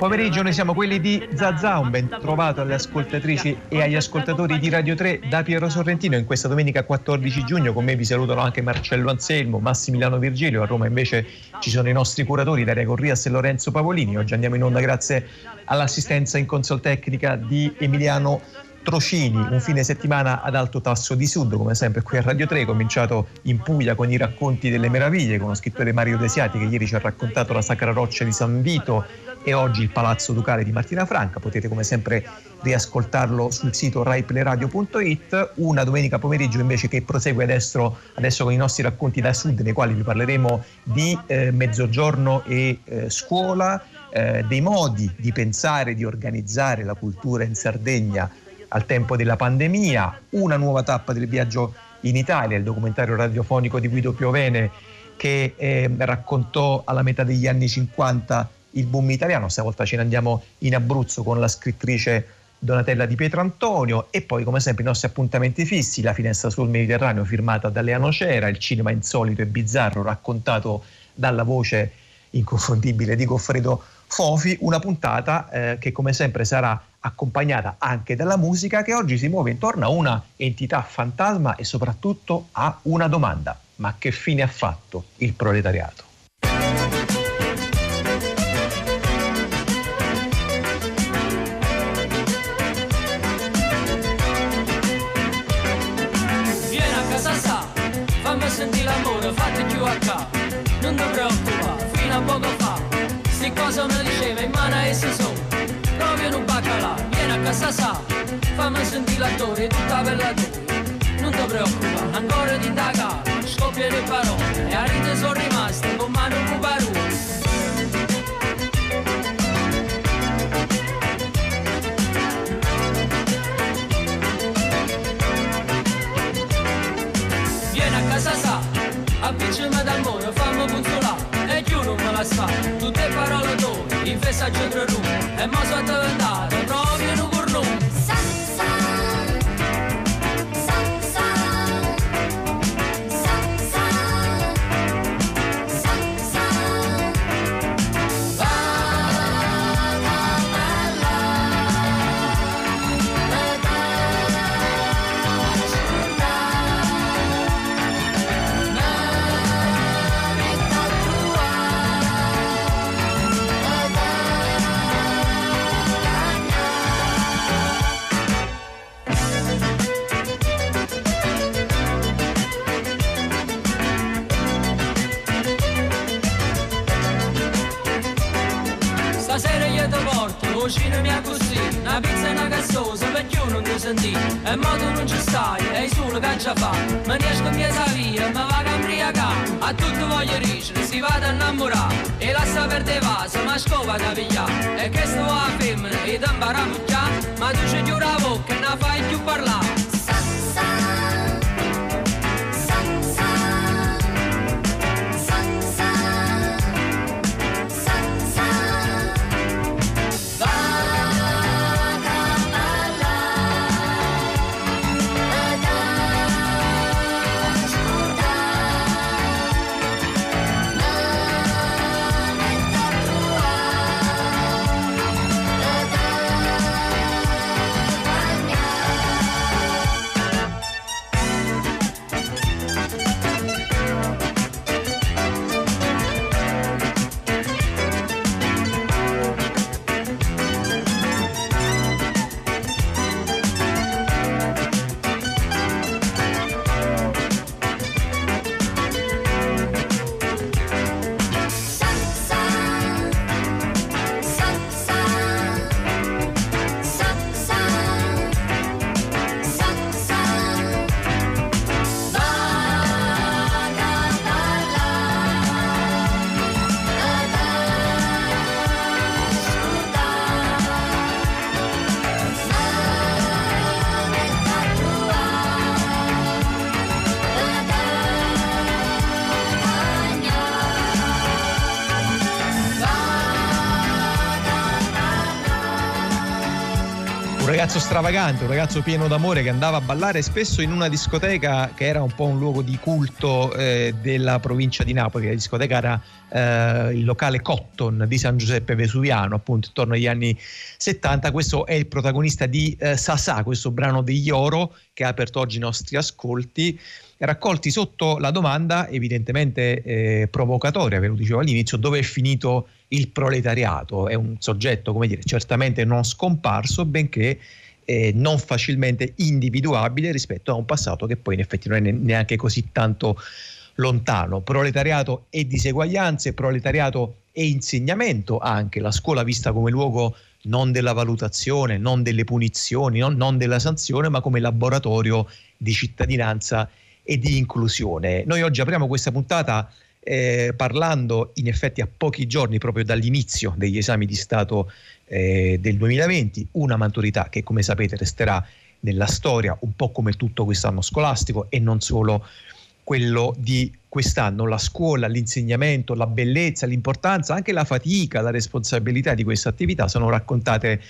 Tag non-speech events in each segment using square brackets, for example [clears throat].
Pomeriggio, noi siamo quelli di Zazà, un ben trovato alle ascoltatrici e agli ascoltatori di Radio 3 da Piero Sorrentino in questa domenica 14 giugno. Con me vi salutano anche Marcello Anselmo, Massimiliano Virgilio, a Roma invece ci sono i nostri curatori Daria Corrias e Lorenzo Pavolini. Oggi andiamo in onda grazie all'assistenza in console tecnica di Emiliano Trocini, un fine settimana ad alto tasso di sud, come sempre qui a Radio 3, cominciato in Puglia con i racconti delle meraviglie, con lo scrittore Mario Desiati che ieri ci ha raccontato la Sacra Roccia di San Vito e oggi il Palazzo Ducale di Martina Franca. Potete come sempre riascoltarlo sul sito raipleradio.it. Una domenica pomeriggio invece che prosegue adesso, adesso con i nostri racconti da sud, nei quali vi parleremo di eh, mezzogiorno e eh, scuola, eh, dei modi di pensare, di organizzare la cultura in Sardegna al tempo della pandemia, una nuova tappa del viaggio in Italia, il documentario radiofonico di Guido Piovene che eh, raccontò alla metà degli anni 50 il boom italiano, stavolta ce ne andiamo in Abruzzo con la scrittrice Donatella di Pietrantonio e poi come sempre i nostri appuntamenti fissi, la finestra sul Mediterraneo firmata da Leano Cera, il cinema insolito e bizzarro raccontato dalla voce inconfondibile di Goffredo Fofi, una puntata eh, che come sempre sarà accompagnata anche dalla musica che oggi si muove intorno a una entità fantasma e soprattutto a una domanda. Ma che fine ha fatto il proletariato? Sentire l'amore, fatti più a capo. Non ti preoccupare, fino a poco fa, sti cose mi diceva in mano a esse sono proprio un baccalà, vieni a casa sa, fammi sentire l'attore, tutta bella tua. Non ti preoccupare, ancora di indagare, scoppia le parole, e a rite sono rimaste con mano un parole. Avvicinami dal muro, fammi punzolare, e non me la sa, tutte parole tue, in festa a centro e mo sono diventato Stasera io ti porto, cucina mia così, una pizza e una gassosa, perché non ti senti, e mo tu non ci stai, e solo che già fa, me ne esco piazza via, ma va a cambriacare, a tutto voglio ricere, si va a innamorare, e lascia perdere vaso, ma scopa da pigliare, e che sto a femmina, e ti impara a mucchiare, ma tu ci chiudi la bocca e non fai più parlare. Stravagante, un ragazzo pieno d'amore che andava a ballare spesso in una discoteca che era un po' un luogo di culto eh, della provincia di Napoli. La discoteca era eh, il locale Cotton di San Giuseppe Vesuviano, appunto intorno agli anni 70. Questo è il protagonista di eh, Sasà, questo brano degli Oro che ha aperto oggi i nostri ascolti raccolti sotto la domanda evidentemente eh, provocatoria che lo dicevo all'inizio, dove è finito il proletariato? È un soggetto, come dire, certamente non scomparso, benché eh, non facilmente individuabile rispetto a un passato che poi in effetti non è neanche così tanto lontano. Proletariato e diseguaglianze, proletariato e insegnamento anche, la scuola vista come luogo non della valutazione, non delle punizioni, non, non della sanzione, ma come laboratorio di cittadinanza e di inclusione. Noi oggi apriamo questa puntata eh, parlando in effetti a pochi giorni proprio dall'inizio degli esami di Stato eh, del 2020, una maturità che come sapete resterà nella storia un po' come tutto quest'anno scolastico e non solo quello di quest'anno, la scuola, l'insegnamento, la bellezza, l'importanza, anche la fatica, la responsabilità di queste attività sono raccontate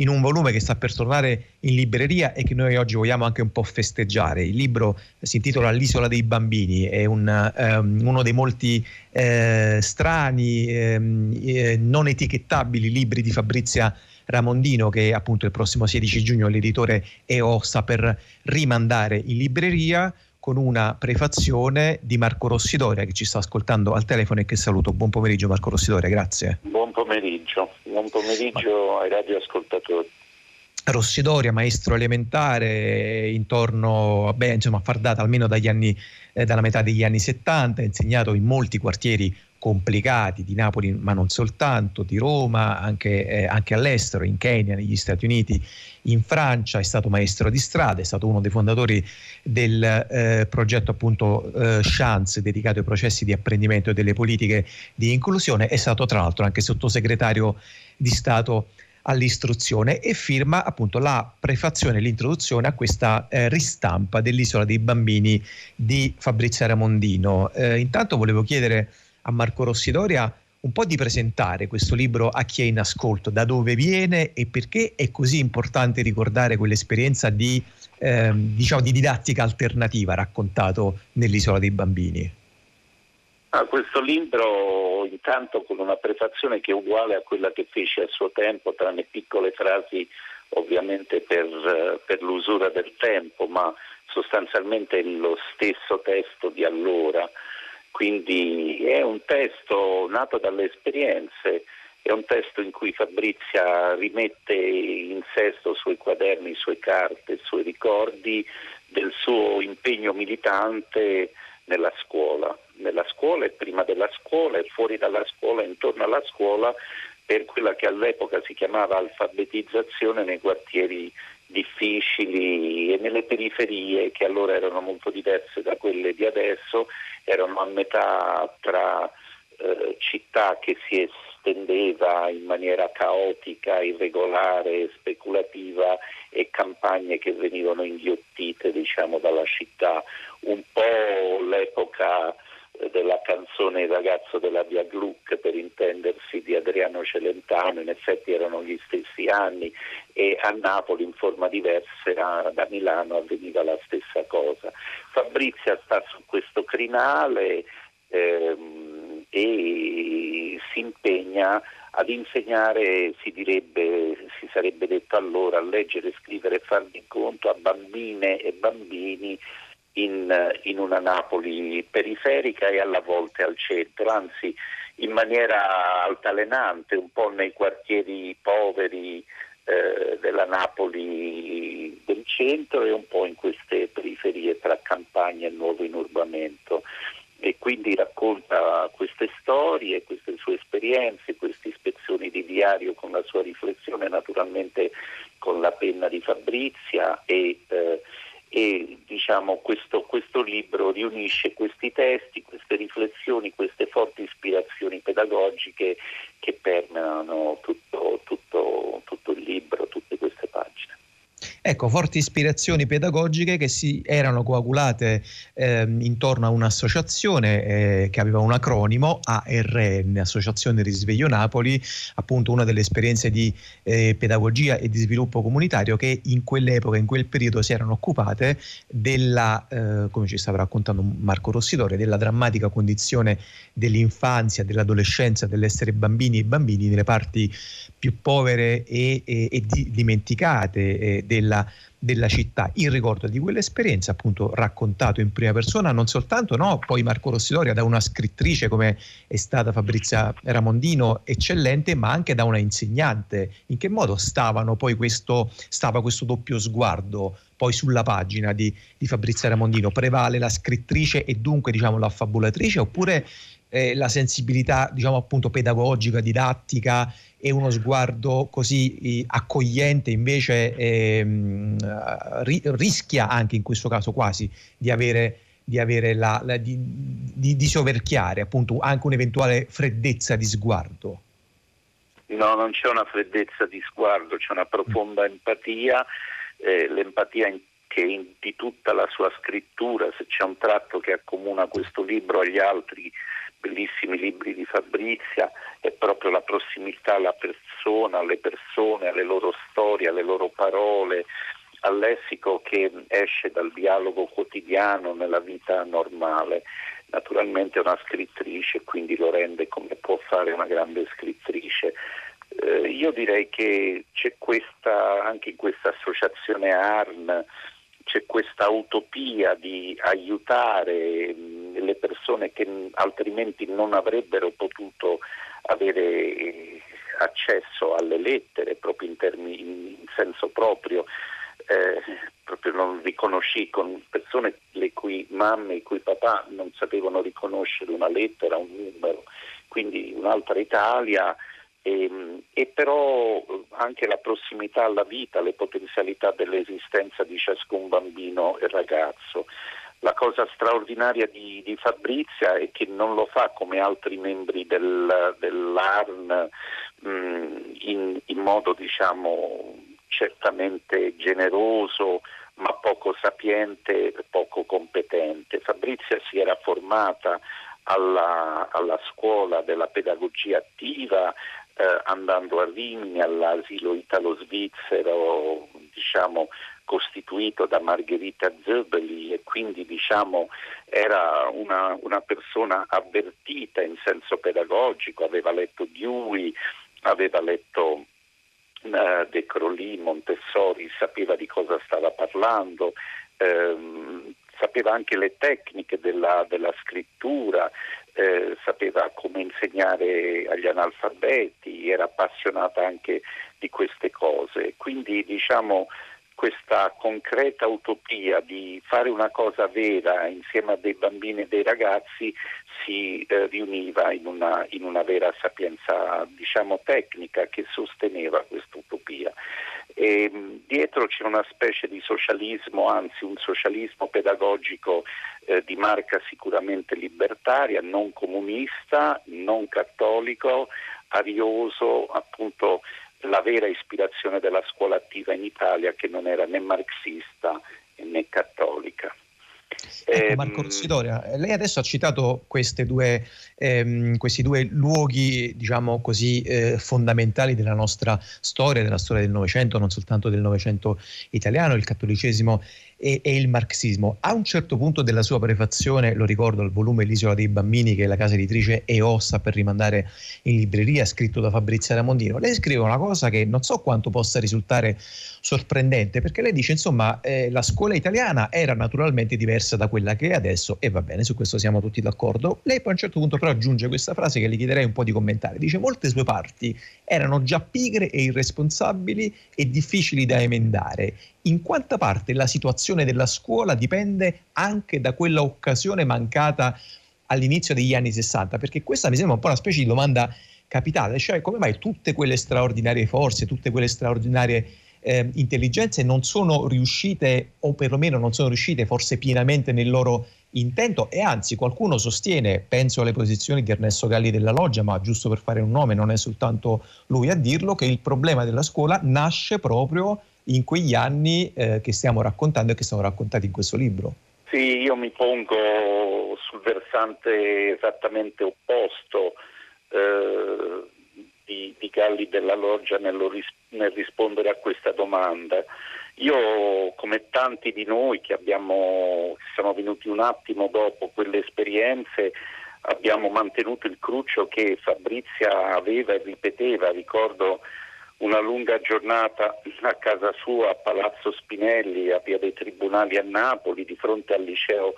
in un volume che sta per tornare in libreria e che noi oggi vogliamo anche un po' festeggiare. Il libro si intitola L'isola dei bambini, è un, um, uno dei molti eh, strani, ehm, eh, non etichettabili libri di Fabrizia Ramondino che appunto il prossimo 16 giugno l'editore EO sta per rimandare in libreria con una prefazione di Marco Rossidoria che ci sta ascoltando al telefono e che saluto. Buon pomeriggio Marco Rossidoria, grazie. Buon pomeriggio, buon pomeriggio ai radioascoltatori. Rossidoria, maestro elementare, intorno, beh, insomma, a far data almeno dagli anni, eh, dalla metà degli anni 70, ha insegnato in molti quartieri complicati di Napoli, ma non soltanto, di Roma, anche, eh, anche, all'estero, in Kenya, negli Stati Uniti, in Francia, è stato maestro di strada, è stato uno dei fondatori del eh, progetto appunto eh, Chance dedicato ai processi di apprendimento e delle politiche di inclusione, è stato tra l'altro anche sottosegretario di Stato all'istruzione e firma appunto la prefazione, l'introduzione a questa eh, ristampa dell'Isola dei Bambini di Fabrizio Ramondino. Eh, intanto volevo chiedere a Marco Rossidoria un po' di presentare questo libro a chi è in ascolto, da dove viene e perché è così importante ricordare quell'esperienza di, ehm, diciamo, di didattica alternativa raccontato nell'Isola dei Bambini. Ah, questo libro intanto con una prefazione che è uguale a quella che fece a suo tempo, tranne piccole frasi ovviamente per, per l'usura del tempo, ma sostanzialmente è lo stesso testo di allora quindi è un testo nato dalle esperienze, è un testo in cui Fabrizia rimette in sesto sui quaderni, sue carte, i suoi ricordi del suo impegno militante nella scuola, nella scuola e prima della scuola e fuori dalla scuola, intorno alla scuola, per quella che all'epoca si chiamava alfabetizzazione nei quartieri difficili e nelle periferie che allora erano molto diverse da quelle di adesso, erano a metà tra eh, città che si estendeva in maniera caotica, irregolare, speculativa e campagne che venivano inghiottite diciamo, dalla città, un po' l'epoca della canzone Il ragazzo della via Gluck per intendersi di Adriano Celentano, in effetti erano gli stessi anni e a Napoli in forma diversa, da Milano avveniva la stessa cosa. Fabrizia sta su questo crinale ehm, e si impegna ad insegnare, si direbbe, si sarebbe detto allora, a leggere, scrivere e far di conto a bambine e bambini in, in, una Napoli periferica e alla volta al centro, anzi in maniera altalenante, un po' nei quartieri poveri eh, della Napoli del centro e un po' in queste periferie tra campagna e nuovo inurbamento. E quindi racconta queste storie, queste sue esperienze, queste ispezioni di diario con la sua riflessione, naturalmente con la penna di Fabrizia e eh, e diciamo, questo, questo, libro riunisce questi testi, queste riflessioni, queste forti ispirazioni pedagogiche che permeano tutto, tutto, tutto il libro, tutte queste pagine. Ecco, forti ispirazioni pedagogiche che si erano coagulate eh, intorno a un'associazione eh, che aveva un acronimo ARN, Associazione Risveglio Napoli, appunto una delle esperienze di eh, pedagogia e di sviluppo comunitario che in quell'epoca, in quel periodo si erano occupate della, eh, come ci stava raccontando Marco Rossidore, della drammatica condizione dell'infanzia, dell'adolescenza, dell'essere bambini e bambini nelle parti più povere e, e, e di, dimenticate eh, della, della, città. Il ricordo di quell'esperienza, appunto raccontato in prima persona, non soltanto no, poi Marco Rossidoria da una scrittrice come è stata Fabrizia Ramondino, eccellente, ma anche da una insegnante. In che modo stavano poi questo, stava questo doppio sguardo poi sulla pagina di, di Fabrizia Ramondino? Prevale la scrittrice e dunque diciamo la fabulatrice oppure eh, la sensibilità diciamo appunto pedagogica, didattica e uno sguardo così accogliente invece ehm, ri- rischia anche in questo caso quasi di avere, di, avere la, la, di, di, di soverchiare appunto anche un'eventuale freddezza di sguardo. No, non c'è una freddezza di sguardo, c'è una profonda empatia, eh, l'empatia in, che in, di tutta la sua scrittura, se c'è un tratto che accomuna questo libro agli altri bellissimi libri di Fabrizia, è proprio la prossimità alla persona, alle persone, alle loro storie, alle loro parole, al lessico che esce dal dialogo quotidiano nella vita normale. Naturalmente è una scrittrice, quindi lo rende come può fare una grande scrittrice. Eh, io direi che c'è questa, anche in questa associazione ARN, c'è questa utopia di aiutare le persone che altrimenti non avrebbero potuto avere eh, accesso alle lettere proprio in, termini, in senso proprio, eh, proprio non riconosci con persone le cui mamme, i cui papà non sapevano riconoscere una lettera, un numero, quindi un'altra Italia e, ehm, e, però anche la prossimità alla vita, le potenzialità dell'esistenza di ciascun bambino e ragazzo. La cosa straordinaria di, di Fabrizia è che non lo fa come altri membri del, dell'ARN mh, mm, in, in, modo diciamo certamente generoso ma poco sapiente, poco competente. Fabrizia si era formata alla, alla scuola della pedagogia attiva, eh, andando a Rimini all'asilo italo-svizzero diciamo, costituito da Margherita Zöbeli e quindi diciamo, era una, una, persona avvertita in senso pedagogico, aveva letto Dewey, aveva letto eh, De Crolì, Montessori, sapeva di cosa stava parlando. Ehm, sapeva anche le tecniche della, della scrittura, eh, sapeva come insegnare agli analfabeti, era appassionata anche di queste cose. Quindi diciamo questa concreta utopia di fare una cosa vera insieme a dei bambini e dei ragazzi si eh, riuniva in una, in una, vera sapienza diciamo, tecnica che sosteneva questa utopia. E, dietro c'è una specie di socialismo, anzi un socialismo pedagogico eh, di marca sicuramente libertaria, non comunista, non cattolico, arioso, appunto la vera ispirazione della scuola attiva in Italia che non era né marxista né cattolica. Ecco, Marco Rossidoria, lei adesso ha citato due, ehm, questi due luoghi, diciamo così, eh, fondamentali della nostra storia, della storia del Novecento, non soltanto del Novecento italiano, il cattolicesimo e, e, il marxismo. A un certo punto della sua prefazione, lo ricordo al volume L'isola dei bambini che la casa editrice EOS per rimandare in libreria, scritto da Fabrizia Ramondino, lei scrive una cosa che non so quanto possa risultare sorprendente, perché lei dice insomma eh, la scuola italiana era naturalmente diversa da quella che è adesso e va bene, su questo siamo tutti d'accordo. Lei poi a un certo punto però aggiunge questa frase che le chiederei un po' di commentare, dice molte sue parti erano già pigre e irresponsabili e difficili da emendare in quanta parte la situazione della scuola dipende anche da quella occasione mancata all'inizio degli anni 60? Perché questa mi sembra un po' una specie di domanda capitale, cioè come mai tutte quelle straordinarie forze, tutte quelle straordinarie eh, intelligenze non sono riuscite, o perlomeno non sono riuscite forse pienamente nel loro intento e anzi qualcuno sostiene, penso alle posizioni di Ernesto Galli della Loggia, ma giusto per fare un nome non è soltanto lui a dirlo, che il problema della scuola nasce proprio in quegli anni eh, che stiamo raccontando e che sono raccontati in questo libro. Sì, io mi pongo sul versante esattamente opposto eh, di, di, Galli della Loggia ris- nel rispondere a questa domanda. Io, come tanti di noi che abbiamo, siamo venuti un attimo dopo quelle esperienze, abbiamo mantenuto il cruccio che Fabrizia aveva e ripeteva. Ricordo una lunga giornata a casa sua a Palazzo Spinelli, a Via dei Tribunali a Napoli, di fronte al liceo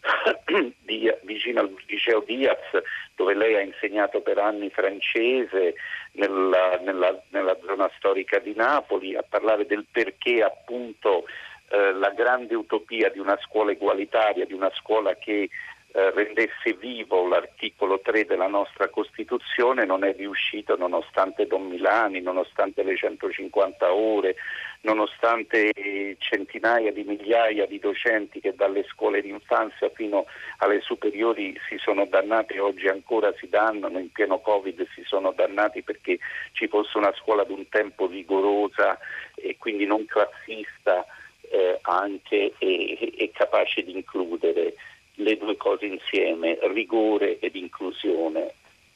[clears throat] vicino al liceo Diaz, dove lei ha insegnato per anni francese nella, nella, nella zona storica di Napoli, a parlare del perché appunto eh, la grande utopia di una scuola egualitaria, di una scuola che eh, rendesse vivo l'articolo 3 della nostra Costituzione non è riuscito nonostante Don Milani, nonostante le 150 ore, nonostante centinaia di migliaia di docenti che dalle scuole d'infanzia fino alle superiori si sono dannati e oggi ancora si dannano, in pieno Covid si sono dannati perché ci fosse una scuola ad un tempo vigorosa e quindi non classista eh, anche e, e capace di includere le due cose insieme, rigore ed inclusione.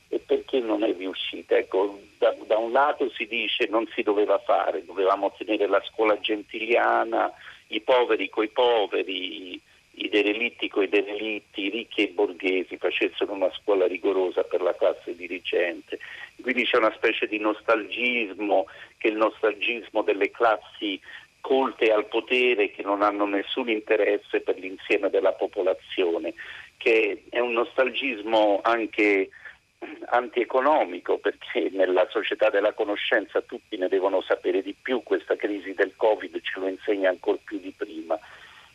E perché non è riuscita? Ecco, da, da, un lato si dice non si doveva fare, dovevamo tenere la scuola gentiliana, i poveri coi poveri, i derelitti coi derelitti, i ricchi e i borghesi facessero una scuola rigorosa per la classe dirigente. Quindi c'è una specie di nostalgismo, che è il nostalgismo delle classi colte al potere che non hanno nessun interesse per l'insieme della popolazione, che è un nostalgismo anche antieconomico perché nella società della conoscenza tutti ne devono sapere di più, questa crisi del Covid ce lo insegna ancora più di prima.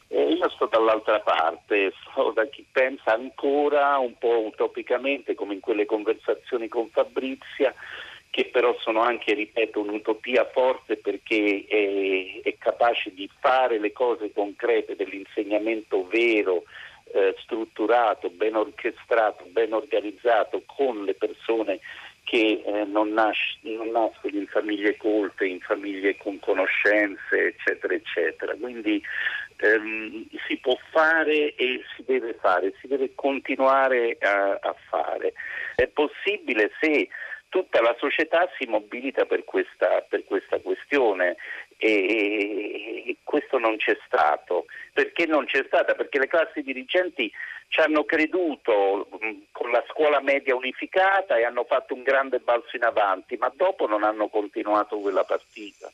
E io sto dall'altra parte, sto da chi pensa ancora un po' utopicamente come in quelle conversazioni con Fabrizia che però sono anche, ripeto, un'utopia forte perché è, è capace di fare le cose concrete dell'insegnamento vero, eh, strutturato, ben orchestrato, ben organizzato con le persone che eh, non, nasc- non, nascono in famiglie colte, in famiglie con conoscenze, eccetera, eccetera. Quindi ehm, si può fare e si deve fare, si deve continuare a, a fare. È possibile se tutta la società si mobilita per questa, per questa questione e questo non c'è stato. Perché non c'è stata? Perché le classi dirigenti ci hanno creduto con la scuola media unificata e hanno fatto un grande balzo in avanti, ma dopo non hanno continuato quella partita.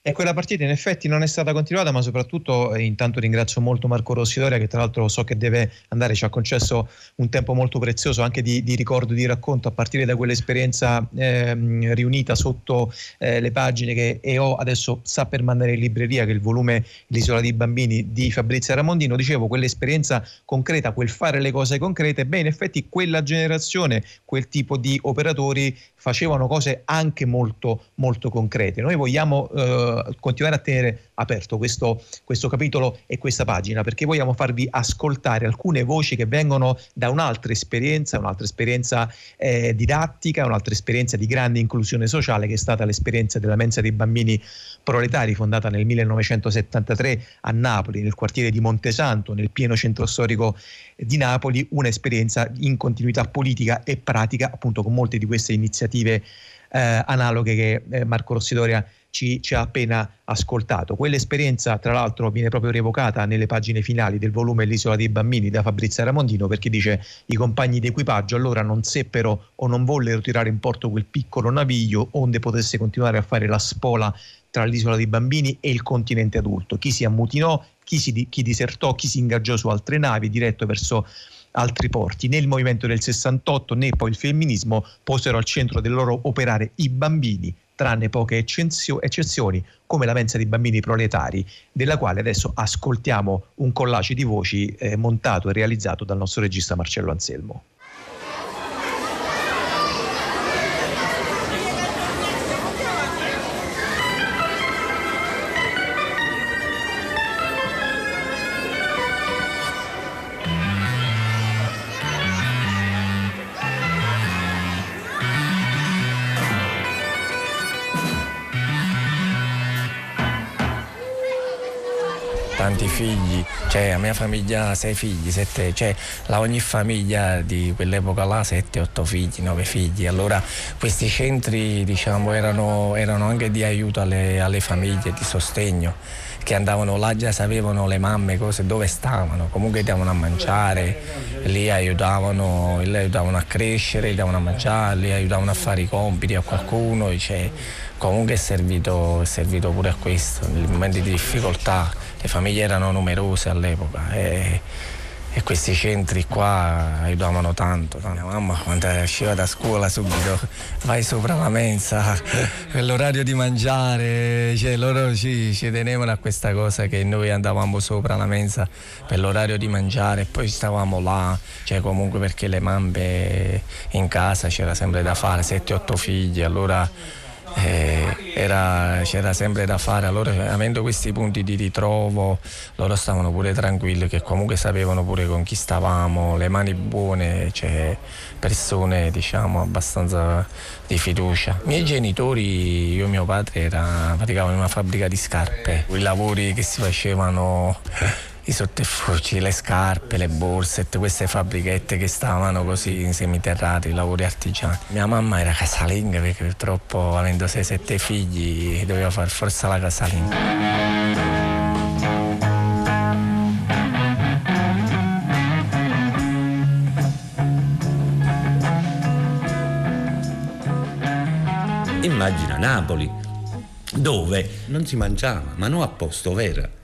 E quella partita in effetti non è stata continuata, ma soprattutto eh, intanto ringrazio molto Marco Rossidoria che tra l'altro so che deve andare, ci ha concesso un tempo molto prezioso anche di, di ricordo, di racconto a partire da quell'esperienza eh, riunita sotto eh, le pagine che EO adesso sta per mandare in libreria, che è il volume L'isola dei bambini di Fabrizia Ramondino. Dicevo, quell'esperienza concreta, quel fare le cose concrete, beh in effetti quella generazione, quel tipo di operatori facevano cose anche molto, molto concrete. Noi vogliamo eh, continuare a tenere aperto questo, questo, capitolo e questa pagina perché vogliamo farvi ascoltare alcune voci che vengono da un'altra esperienza, un'altra esperienza eh, didattica, un'altra esperienza di grande inclusione sociale che è stata l'esperienza della mensa dei bambini proletari fondata nel 1973 a Napoli, nel quartiere di Montesanto, nel pieno centro storico di Napoli, un'esperienza in continuità politica e pratica appunto con molte di queste iniziative eh, analoghe che eh, Marco Rossidoria ci, ci, ha appena ascoltato. Quell'esperienza, tra l'altro, viene proprio rievocata nelle pagine finali del volume L'isola dei bambini da Fabrizia Ramondino, perché dice i compagni di equipaggio allora non seppero o non vollero tirare in porto quel piccolo naviglio onde potesse continuare a fare la spola tra l'isola dei bambini e il continente adulto. Chi si ammutinò, chi, si, chi disertò, chi si ingaggiò su altre navi diretto verso altri porti. Né il movimento del 68 né poi il femminismo posero al centro del loro operare i bambini, tranne poche eccezioni, come la mensa dei bambini proletari, della quale adesso ascoltiamo un collage di voci eh, montato e realizzato dal nostro regista Marcello Anselmo. Tanti figli, cioè la mia famiglia ha sei figli, sette, cioè la, ogni famiglia di quell'epoca là sette, otto figli, nove figli. Allora questi centri diciamo, erano, erano anche di aiuto alle, alle famiglie, di sostegno che andavano là già sapevano le mamme cose dove stavano, comunque davano a mangiare, li aiutavano, li aiutavano a crescere, li davano a mangiare, li aiutavano a fare i compiti a qualcuno, cioè, comunque è servito, è servito, pure a questo, nei momenti di difficoltà, le famiglie erano numerose all'epoca. E, e questi centri qua aiutavano tanto. Mia mamma quando usciva da scuola subito vai sopra la mensa, [laughs] l'orario di mangiare, cioè, loro ci, ci, tenevano a questa cosa che noi andavamo sopra la mensa per l'orario di mangiare e poi stavamo là, cioè comunque perché le mamme in casa c'era sempre da fare, 7-8 figli, allora era, c'era sempre da fare, allora avendo questi punti di ritrovo loro stavano pure tranquilli che comunque sapevano pure con chi stavamo, le mani buone, cioè persone diciamo abbastanza di fiducia. I miei genitori, io e mio padre era, praticavano in una fabbrica di scarpe, i lavori che si facevano i sotterfugi, le scarpe, le borse, queste fabbrichette che stavano così in semiterrati, lavori artigiani. Mia mamma era casalinga perché purtroppo avendo 6-7 figli doveva fare forza la casalinga. Immagina Napoli, dove non si mangiava, ma non a posto, vera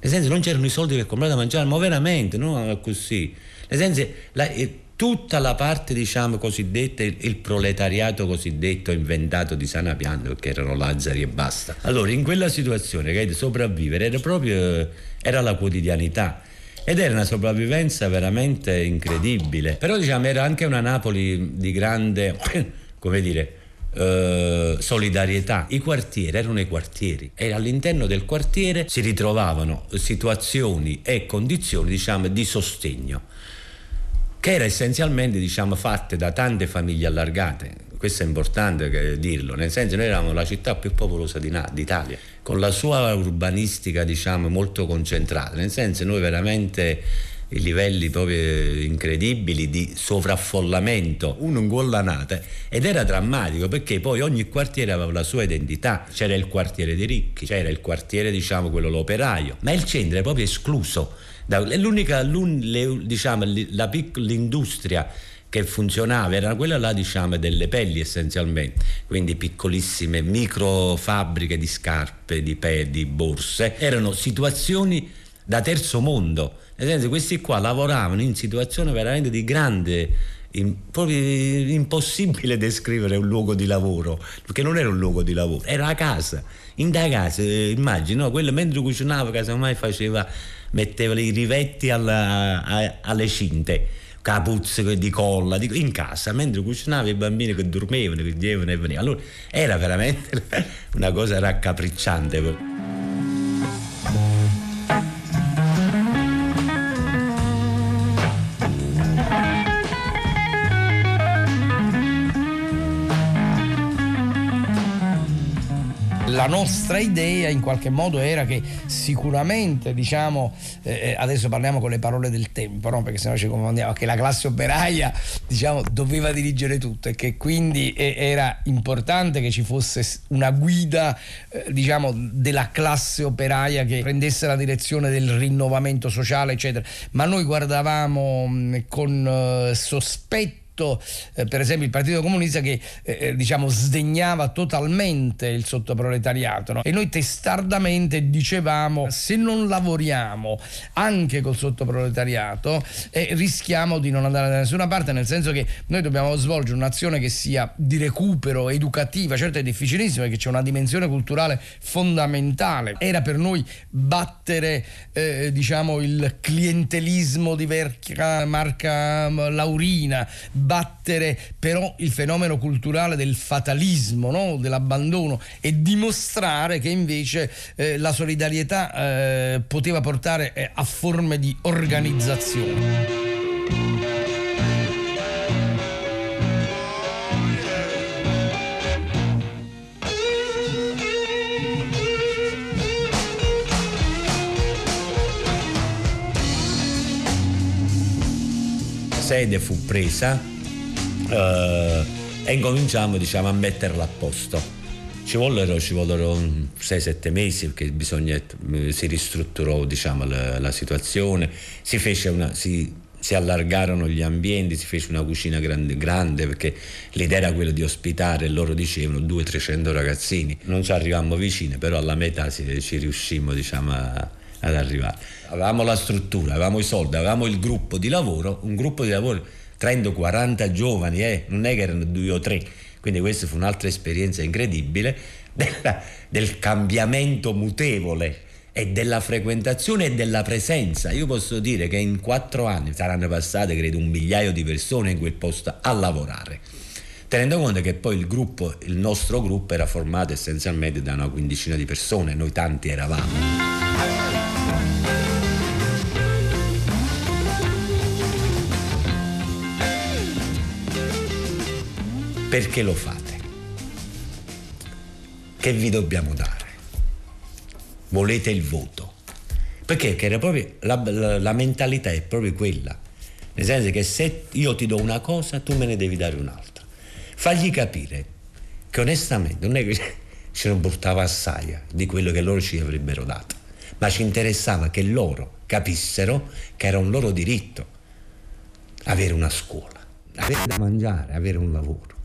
nel senso non c'erano i soldi per comprare da mangiare, ma veramente, non così. Nel senso, la, eh, tutta la parte, diciamo, cosiddetta, il, il, proletariato cosiddetto inventato di sana pianta, perché erano Lazzari e basta. Allora, in quella situazione, che sopravvivere era proprio, era la quotidianità. Ed era una sopravvivenza veramente incredibile. Però diciamo era anche una Napoli di grande, [coughs] come dire, eh, solidarietà. I quartieri erano i quartieri e all'interno del quartiere si ritrovavano situazioni e condizioni diciamo, di sostegno che era essenzialmente diciamo, fatte da tante famiglie allargate. Questo è importante dirlo, nel senso noi eravamo la città più popolosa d'Italia, con la sua urbanistica diciamo, molto concentrata, nel senso noi veramente i livelli proprio incredibili di sovraffollamento, un'ungollanata ed era drammatico perché poi ogni quartiere aveva la sua identità, c'era il quartiere dei ricchi, c'era il quartiere diciamo quello l'operaio, ma il centro è proprio escluso, l'unica, diciamo, la piccola l'industria che funzionava era quella là diciamo delle pelli essenzialmente. Quindi piccolissime micro fabbriche di scarpe di, pe- di borse. Erano situazioni da terzo mondo. Nel senso, questi qua lavoravano in situazioni veramente di grande in, proprio impossibile descrivere un luogo di lavoro perché non era un luogo di lavoro era a casa. In da casa eh, immagino quello mentre cucinava casomai faceva metteva i rivetti alla, a, alle cinte capuzze di colla di, in casa mentre cucinava i bambini che dormivano che dicevano e venivano. Allora era veramente [laughs] una cosa raccapricciante la nostra idea in qualche modo era che sicuramente, diciamo, eh, eh, adesso parliamo con le parole del tempo, no? perché sennò ci confondiamo, che la classe operaia diciamo, doveva dirigere tutto e che quindi eh, era importante che ci fosse una guida eh, diciamo, della classe operaia che prendesse la direzione del rinnovamento sociale, eccetera. Ma noi guardavamo mh, con eh, sospetto partito, eh, per esempio il Partito Comunista che eh, eh, diciamo sdegnava totalmente il sottoproletariato no? e noi testardamente dicevamo se non lavoriamo anche col sottoproletariato eh, rischiamo di non andare da nessuna parte nel senso che noi dobbiamo svolgere un'azione che sia di recupero educativa certo è difficilissimo perché c'è una dimensione culturale fondamentale era per noi battere eh, diciamo il clientelismo di verca, marca Laurina combattere però il fenomeno culturale del fatalismo, no? dell'abbandono e dimostrare che invece eh, la solidarietà eh, poteva portare eh, a forme di organizzazione. sede fu presa eh, e incominciamo diciamo, a metterla a posto. Ci vollero, ci vollero 6-7 mesi perché bisogna, si ristrutturò diciamo, la, la, situazione, si, una, si, si, allargarono gli ambienti, si fece una cucina grande, grande perché l'idea era quella di ospitare, loro dicevano 200-300 ragazzini. Non ci arrivammo vicini, però alla metà ci, ci riuscimmo diciamo, a, ad arrivare. Avevamo la struttura, avevamo i soldi, avevamo il gruppo di lavoro, un gruppo di lavoro 30-40 giovani, eh, non è che erano due o tre quindi questa fu un'altra esperienza incredibile della, del cambiamento mutevole e della frequentazione e della presenza. Io posso dire che in quattro anni saranno passate, credo, un migliaio di persone in quel posto a lavorare. Tenendo conto che poi il gruppo, il nostro gruppo era formato essenzialmente da una quindicina di persone, noi tanti eravamo. Perché lo fate? Che vi dobbiamo dare? Volete il voto? Perché? Proprio, la, la, la mentalità è proprio quella. Nel senso che se io ti do una cosa, tu me ne devi dare un'altra. Fagli capire che onestamente non è che [laughs] ci non portava assai di quello che loro ci avrebbero dato, ma ci interessava che loro capissero che era un loro diritto avere una scuola, avere da mangiare, avere un lavoro.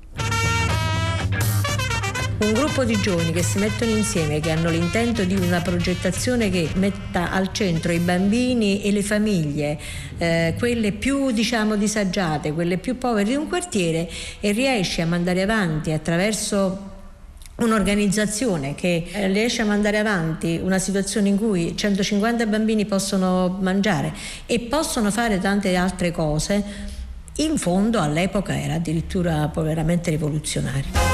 Un gruppo di giovani che si mettono insieme, che hanno l'intento di una progettazione che metta al centro i bambini e le famiglie, eh, quelle più diciamo disagiate, quelle più povere di un quartiere e riesce a mandare avanti attraverso un'organizzazione che eh, riesce a mandare avanti una situazione in cui 150 bambini possono mangiare e possono fare tante altre cose, in fondo all'epoca era addirittura veramente rivoluzionario.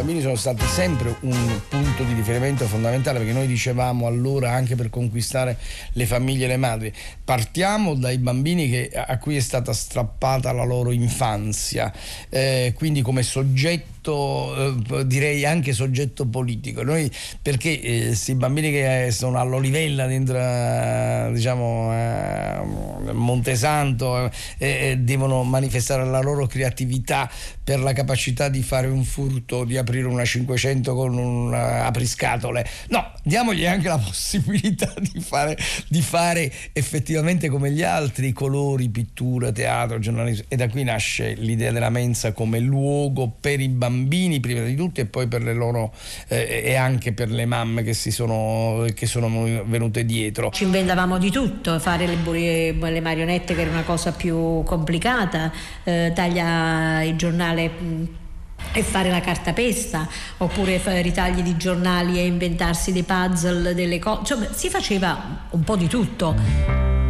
Bambini sono stati sempre un punto di riferimento fondamentale perché noi dicevamo allora anche per conquistare le famiglie e le madri, partiamo dai bambini che, a cui è stata strappata la loro infanzia, eh, quindi come soggetti soggetto, eh, direi anche soggetto politico. Noi, perché questi eh, bambini che sono all'Olivella dentro eh, diciamo, eh, Montesanto eh, devono manifestare la loro creatività per la capacità di fare un furto, di aprire una 500 con un apriscatole. No, diamogli anche la [laughs] possibilità di fare, di fare effettivamente come gli altri colori, pittura, teatro, giornalismo. E da qui nasce l'idea della mensa come luogo per i bambini bambini prima di tutto e poi per le loro eh, e anche per le mamme che, si sono, che sono venute dietro. Ci inventavamo di tutto, fare le, le marionette che era una cosa più complicata, eh, taglia il giornale e fare la cartapesta oppure fare ritagli di giornali e inventarsi dei puzzle, delle cose, insomma si faceva un po' di tutto.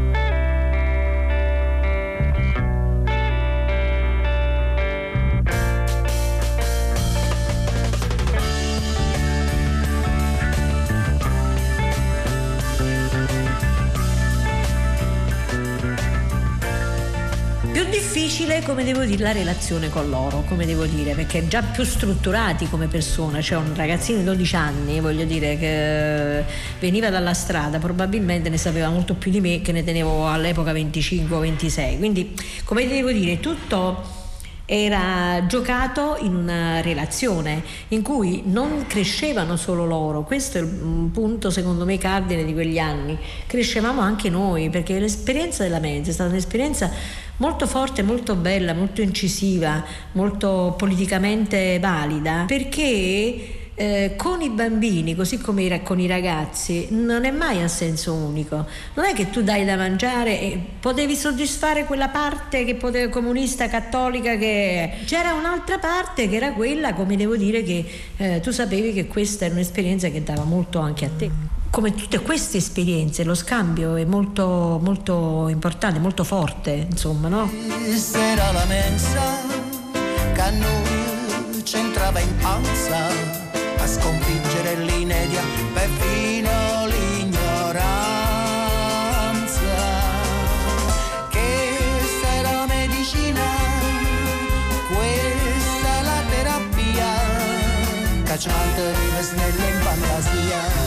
Difficile, come devo dire, la relazione con loro, come devo dire, perché già più strutturati come persona, cioè un ragazzino di 12 anni, voglio dire, che veniva dalla strada, probabilmente ne sapeva molto più di me che ne tenevo all'epoca 25 o 26. Quindi, come devo dire, tutto era giocato in una relazione in cui non crescevano solo loro, questo è un punto secondo me cardine di quegli anni, crescevamo anche noi perché l'esperienza della mente è stata un'esperienza molto forte, molto bella, molto incisiva, molto politicamente valida perché eh, con i bambini, così come con i ragazzi, non è mai a senso unico. Non è che tu dai da mangiare e potevi soddisfare quella parte che poteva, comunista, cattolica che c'era un'altra parte che era quella, come devo dire, che eh, tu sapevi che questa era un'esperienza che dava molto anche a te. Come tutte queste esperienze, lo scambio è molto, molto importante, molto forte, insomma, no? Era la mensa che a noi c'entrava in panza sconfiggere l'inedia perfino l'ignoranza che sarà medicina questa è la terapia cacciante vive snella in fantasia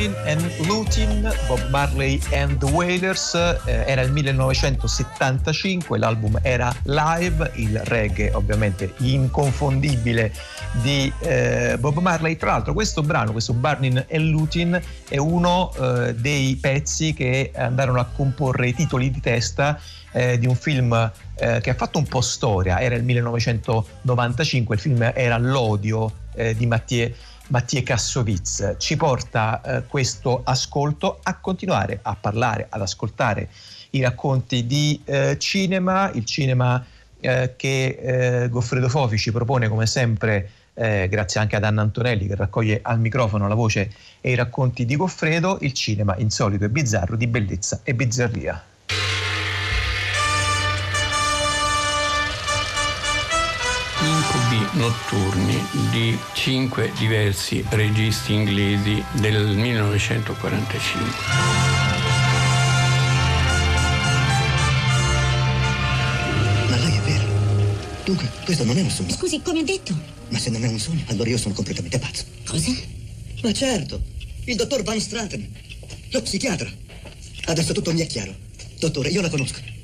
Burning and Looting, Bob Marley and the Wailers, eh, era il 1975, l'album era live, il reggae ovviamente inconfondibile di eh, Bob Marley. Tra l'altro questo brano, questo Burning and Looting, è uno eh, dei pezzi che andarono a comporre i titoli di testa eh, di un film eh, che ha fatto un po' storia, era il 1995, il film era L'odio eh, di Mathieu Mattia Kassovitz ci porta eh, questo ascolto a continuare a parlare, ad ascoltare i racconti di eh, cinema, il cinema eh, che eh, Goffredo Fofi ci propone come sempre, eh, grazie anche ad Anna Antonelli che raccoglie al microfono la voce e i racconti di Goffredo, il cinema insolito e bizzarro di bellezza e bizzarria. Notturni di cinque diversi registi inglesi del 1945. Ma lei è vera. Dunque, questo non è un sogno. Scusi, come ha detto? Ma se non è un sogno, allora io sono completamente pazzo. Cosa? Ma certo, il dottor Van Straten, lo psichiatra. Adesso tutto mi è chiaro. Dottore, io la conosco.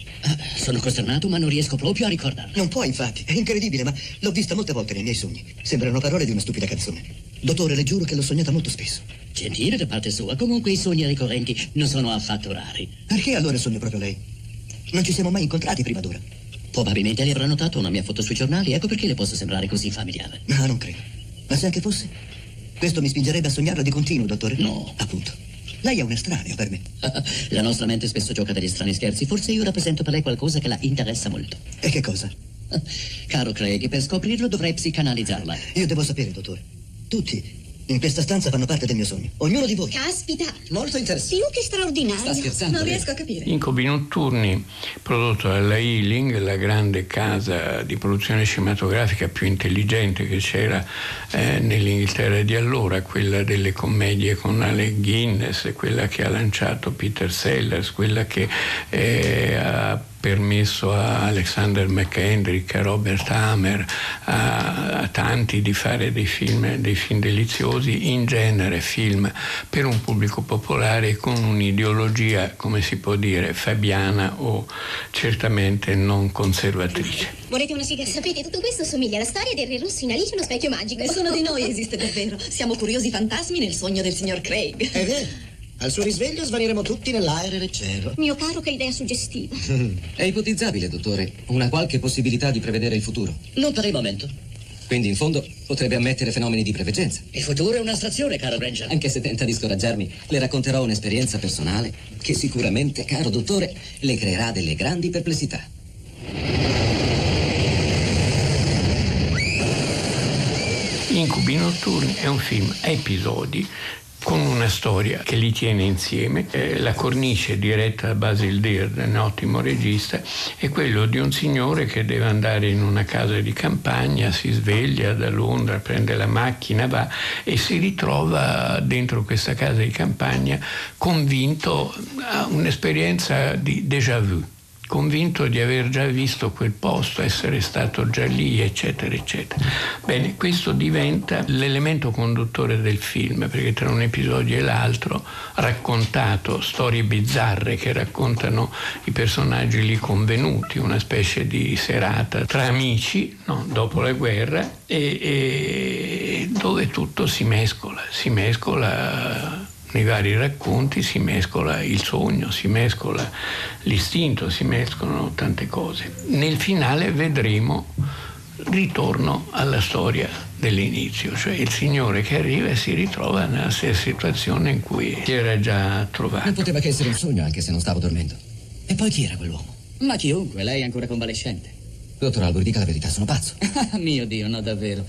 Sono costernato, ma non riesco proprio a ricordarlo. Non può, infatti. È incredibile, ma l'ho vista molte volte nei miei sogni. Sembrano parole di una stupida canzone. Dottore, le giuro che l'ho sognata molto spesso. Gentile da parte sua. Comunque i sogni ricorrenti non sono affatto rari. Perché allora sogno proprio lei? Non ci siamo mai incontrati prima d'ora. Probabilmente le avrà notato una mia foto sui giornali, ecco perché le posso sembrare così familiare. No, non credo. Ma se anche fosse? Questo mi spingerebbe a sognarla di continuo, dottore? No. Appunto. Lei è un estraneo per me. [laughs] La nostra mente spesso gioca degli strani scherzi. Forse io rappresento per lei qualcosa che la interessa molto. E che cosa? [laughs] Caro Craig, per scoprirlo dovrei psicanalizzarla. Io devo sapere, dottore. Tutti in questa stanza fanno parte del mio sogno. Ognuno di voi. Caspita! Molto interessante. Più che straordinario. Sta scherzando, Non lei? riesco a capire. Incubi notturni, prodotto dalla Ealing, la grande casa di produzione cinematografica più intelligente che c'era eh, nell'Inghilterra di allora, quella delle commedie con Alec Guinness, quella che ha lanciato Peter Sellers, quella che eh, ha permesso a Alexander McKendrick, a Robert Hammer, a, a tanti di fare dei film, dei film deliziosi, in genere film per un pubblico popolare con un'ideologia, come si può dire, fabiana o certamente non conservatrice. Volete una sigaretta? Sapete, tutto questo somiglia alla storia del Re Rosso in Alice uno specchio magico. Nessuno di noi esiste davvero. Siamo curiosi fantasmi nel sogno del signor Craig. È vero. Al suo risveglio svaniremo tutti nell'aereo leggero. Mio caro, che idea suggestiva. [laughs] È ipotizzabile, dottore, una qualche possibilità di prevedere il futuro. Non per il momento. Quindi, in fondo, potrebbe ammettere fenomeni di preveggenza. Il futuro è un'astrazione, caro Ranger. Anche se tenta di scoraggiarmi, le racconterò un'esperienza personale che sicuramente, caro dottore, le creerà delle grandi perplessità. Incubi notturni è un film a episodi con una storia che li tiene insieme. Eh, la cornice diretta da Basil Deard, un ottimo regista, è quello di un signore che deve andare in una casa di campagna, si sveglia da Londra, prende la macchina, va e si ritrova dentro questa casa di campagna convinto a un'esperienza di déjà vu convinto di aver già visto quel posto, essere stato già lì, eccetera, eccetera. Bene, questo diventa l'elemento conduttore del film, perché tra un episodio e l'altro, raccontato storie bizzarre che raccontano i personaggi lì convenuti, una specie di serata tra amici, no, dopo la guerra, e, e dove tutto si mescola, si mescola nei vari racconti si mescola il sogno, si mescola l'istinto, si mescolano tante cose. Nel finale vedremo ritorno alla storia dell'inizio, cioè il signore che arriva e si ritrova nella stessa situazione in cui si era già trovato. Non poteva che essere un sogno, anche se non stavo dormendo. E poi chi era quell'uomo? Ma chiunque, lei è ancora convalescente. Dottor Albor, dica la verità, sono pazzo. [laughs] Mio Dio, no, davvero.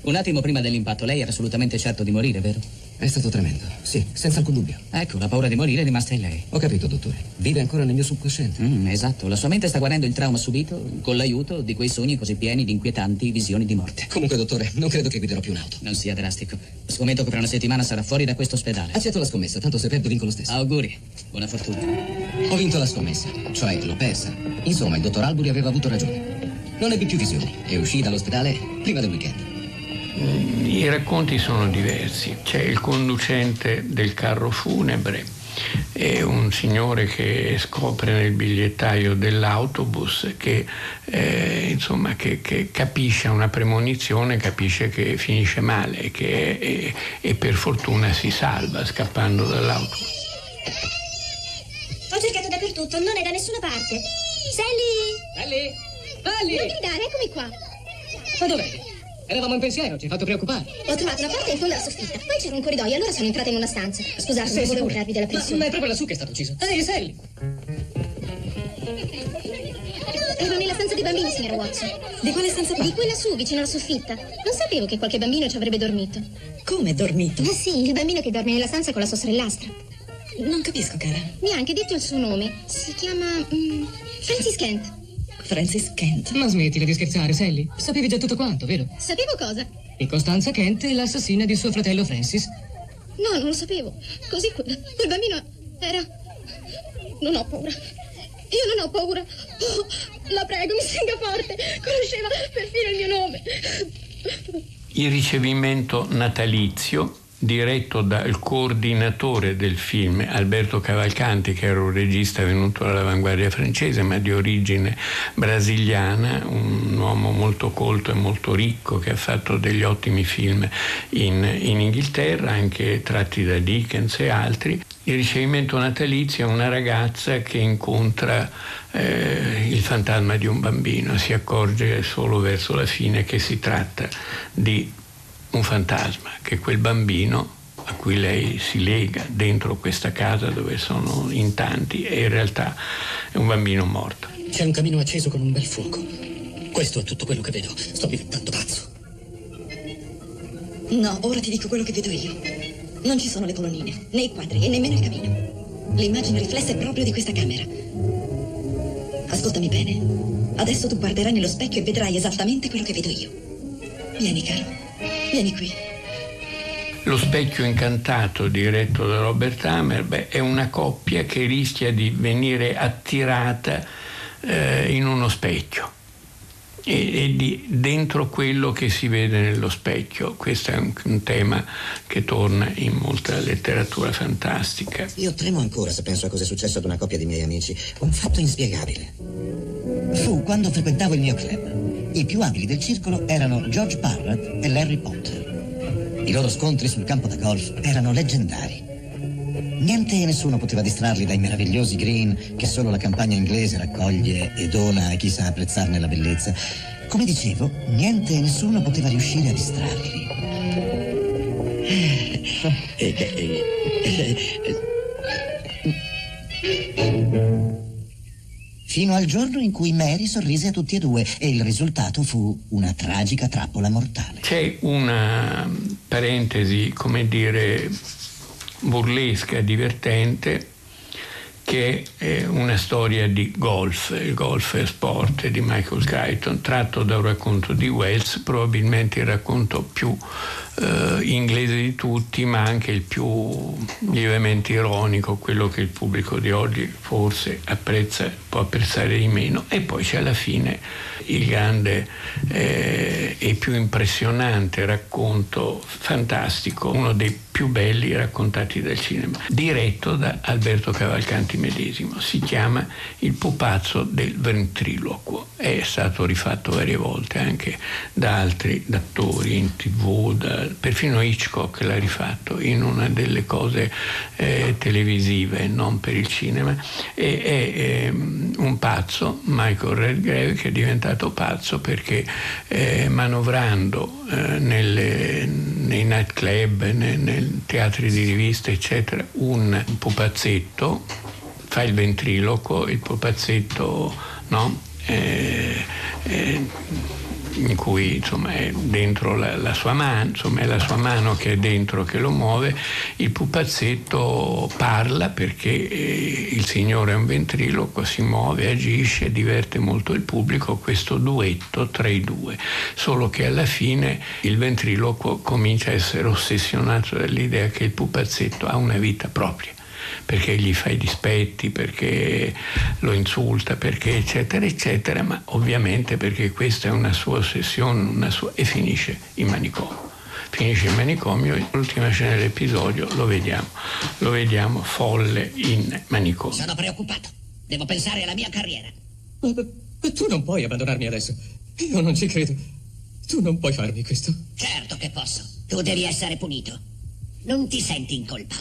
Un attimo prima dell'impatto lei era assolutamente certo di morire, vero? È stato tremendo, sì, senza alcun dubbio. Ecco, la paura di morire è rimasta in lei. Ho capito, dottore. Vive ancora nel mio subconsciente. Mm, esatto, la sua mente sta guardando il trauma subito con l'aiuto di quei sogni così pieni di inquietanti visioni di morte. Comunque, dottore, non credo che guiderò più un'auto. Non sia drastico. Scommetto che per una settimana sarà fuori da questo ospedale. Accetto la scommessa, tanto se perdo vinco lo stesso. Auguri, buona fortuna. Ho vinto la scommessa, cioè l'ho persa. Insomma, il dottor Alburi aveva avuto ragione. Non ebbi più visioni e uscì dall'ospedale prima del weekend. I racconti sono diversi. C'è il conducente del carro funebre, è un signore che scopre nel bigliettaio dell'autobus che, eh, insomma, che, che, capisce una premonizione, capisce che finisce male e, che, e, e per fortuna si salva scappando dall'autobus. Ho cercato dappertutto, non è da nessuna parte. Sally! Sally! Sally! Non gridare, eccomi qua. Ma dov'è? Eravamo in pensiero, ci hai fatto preoccupare. Ho trovato una porta in fondo alla soffitta. Poi c'era un corridoio, allora sono entrata in una stanza. Scusate, non volevo sicura? crearvi della Ma, pressione. ma è proprio lassù che è stato ucciso. Ehi, Sally! Ero nella stanza dei bambini, signora Watson. Di quale stanza Di quella su, vicino alla soffitta. Non sapevo che qualche bambino ci avrebbe dormito. Come dormito? Ma sì, il bambino che dorme nella stanza con la sua sorellastra. Non capisco, cara. Neanche detto il suo nome. Si chiama. mm, Francis Kent. Francis Kent. Ma smettila di scherzare, Sally. Sapevi già tutto quanto, vero? Sapevo cosa? E Costanza Kent è l'assassina di suo fratello Francis. No, non lo sapevo. Così quel, quel bambino era. Non ho paura. Io non ho paura. Oh, la prego, mi stringa forte. Conosceva perfino il mio nome. Il ricevimento natalizio diretto dal coordinatore del film Alberto Cavalcanti che era un regista venuto dall'avanguardia francese ma di origine brasiliana un uomo molto colto e molto ricco che ha fatto degli ottimi film in, in Inghilterra anche tratti da Dickens e altri. Il ricevimento natalizio è una ragazza che incontra eh, il fantasma di un bambino si accorge solo verso la fine che si tratta di un fantasma, che quel bambino a cui lei si lega dentro questa casa dove sono in tanti e in realtà è un bambino morto. C'è un camino acceso con un bel fuoco. Questo è tutto quello che vedo. Sto diventando pazzo. No, ora ti dico quello che vedo io. Non ci sono le colonnine, né i quadri e nemmeno il camino. L'immagine riflessa è proprio di questa camera. Ascoltami bene. Adesso tu guarderai nello specchio e vedrai esattamente quello che vedo io. Vieni, caro. Vieni qui. Lo specchio incantato diretto da Robert Hammer beh, è una coppia che rischia di venire attirata eh, in uno specchio e, e di, dentro quello che si vede nello specchio. Questo è un, un tema che torna in molta letteratura fantastica. Io tremo ancora se penso a cosa è successo ad una coppia di miei amici. Un fatto inspiegabile. Fu quando frequentavo il mio club. I più abili del circolo erano George Parrott e Larry Potter. I loro scontri sul campo da golf erano leggendari. Niente e nessuno poteva distrarli dai meravigliosi green che solo la campagna inglese raccoglie e dona a chi sa apprezzarne la bellezza. Come dicevo, niente e nessuno poteva riuscire a distrarli. Eh, eh, eh. Fino al giorno in cui Mary sorrise a tutti e due e il risultato fu una tragica trappola mortale. C'è una parentesi, come dire, burlesca, divertente, che è una storia di golf, il golf è sport di Michael Crichton, tratto da un racconto di Wells, probabilmente il racconto più eh, inglese di tutti, ma anche il più lievemente ironico, quello che il pubblico di oggi forse apprezza, può apprezzare di meno. E poi c'è alla fine il grande eh, e più impressionante racconto fantastico, uno dei più belli raccontati dal cinema, diretto da Alberto Cavalcanti medesimo. Si chiama Il pupazzo del ventriloquo. È stato rifatto varie volte anche da altri attori in tv, da, perfino Hitchcock l'ha rifatto in una delle cose eh, televisive, non per il cinema. E, è ehm, un pazzo, Michael Redgrave, che è diventato pazzo perché eh, manovrando eh, nelle, nei nightclub, nei, nei teatri di riviste, eccetera, un pupazzetto, fa il ventriloquo, il pupazzetto no? Eh, eh, in cui insomma è dentro la, la, sua mano, insomma è la sua mano che è dentro che lo muove, il pupazzetto parla perché eh, il signore è un ventriloquo, si muove, agisce, diverte molto il pubblico, questo duetto tra i due, solo che alla fine il ventriloquo comincia a essere ossessionato dall'idea che il pupazzetto ha una vita propria perché gli fa i dispetti, perché lo insulta, perché eccetera eccetera, ma ovviamente perché questa è una sua ossessione una sua... e finisce in manicomio. Finisce in manicomio, l'ultima scena dell'episodio lo vediamo, lo vediamo folle in manicomio. Sono preoccupato, devo pensare alla mia carriera. Ma, ma tu non puoi abbandonarmi adesso. Io non ci credo. Tu non puoi farmi questo. Certo che posso. Tu devi essere punito. Non ti senti in colpa.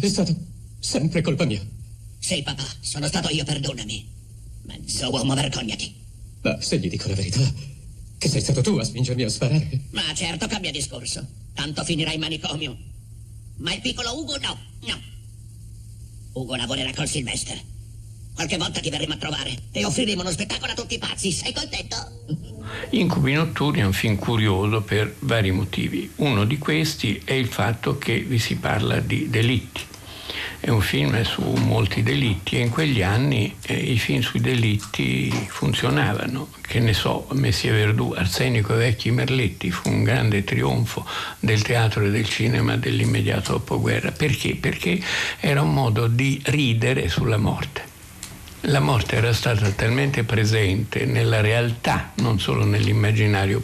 È stato sempre colpa mia. Sì, papà, sono stato io, perdonami. Mezzo uomo, vergognati. Ma se gli dico la verità, che sei stato tu a spingermi a sparare. Ma certo cambia discorso. Tanto finirai in manicomio. Ma il piccolo Ugo no, no. Ugo lavorerà col Sylvester. Qualche volta ti verremo a trovare e offriremo uno spettacolo a tutti i pazzi. Sei contento? Incubi notturni è un film curioso per vari motivi. Uno di questi è il fatto che vi si parla di delitti. È un film su molti delitti e in quegli anni eh, i film sui delitti funzionavano. Che ne so, Messia Verdù, Arsenico e Vecchi Merletti fu un grande trionfo del teatro e del cinema dell'immediato dopoguerra. Perché? Perché era un modo di ridere sulla morte. La morte era stata talmente presente nella realtà, non solo nell'immaginario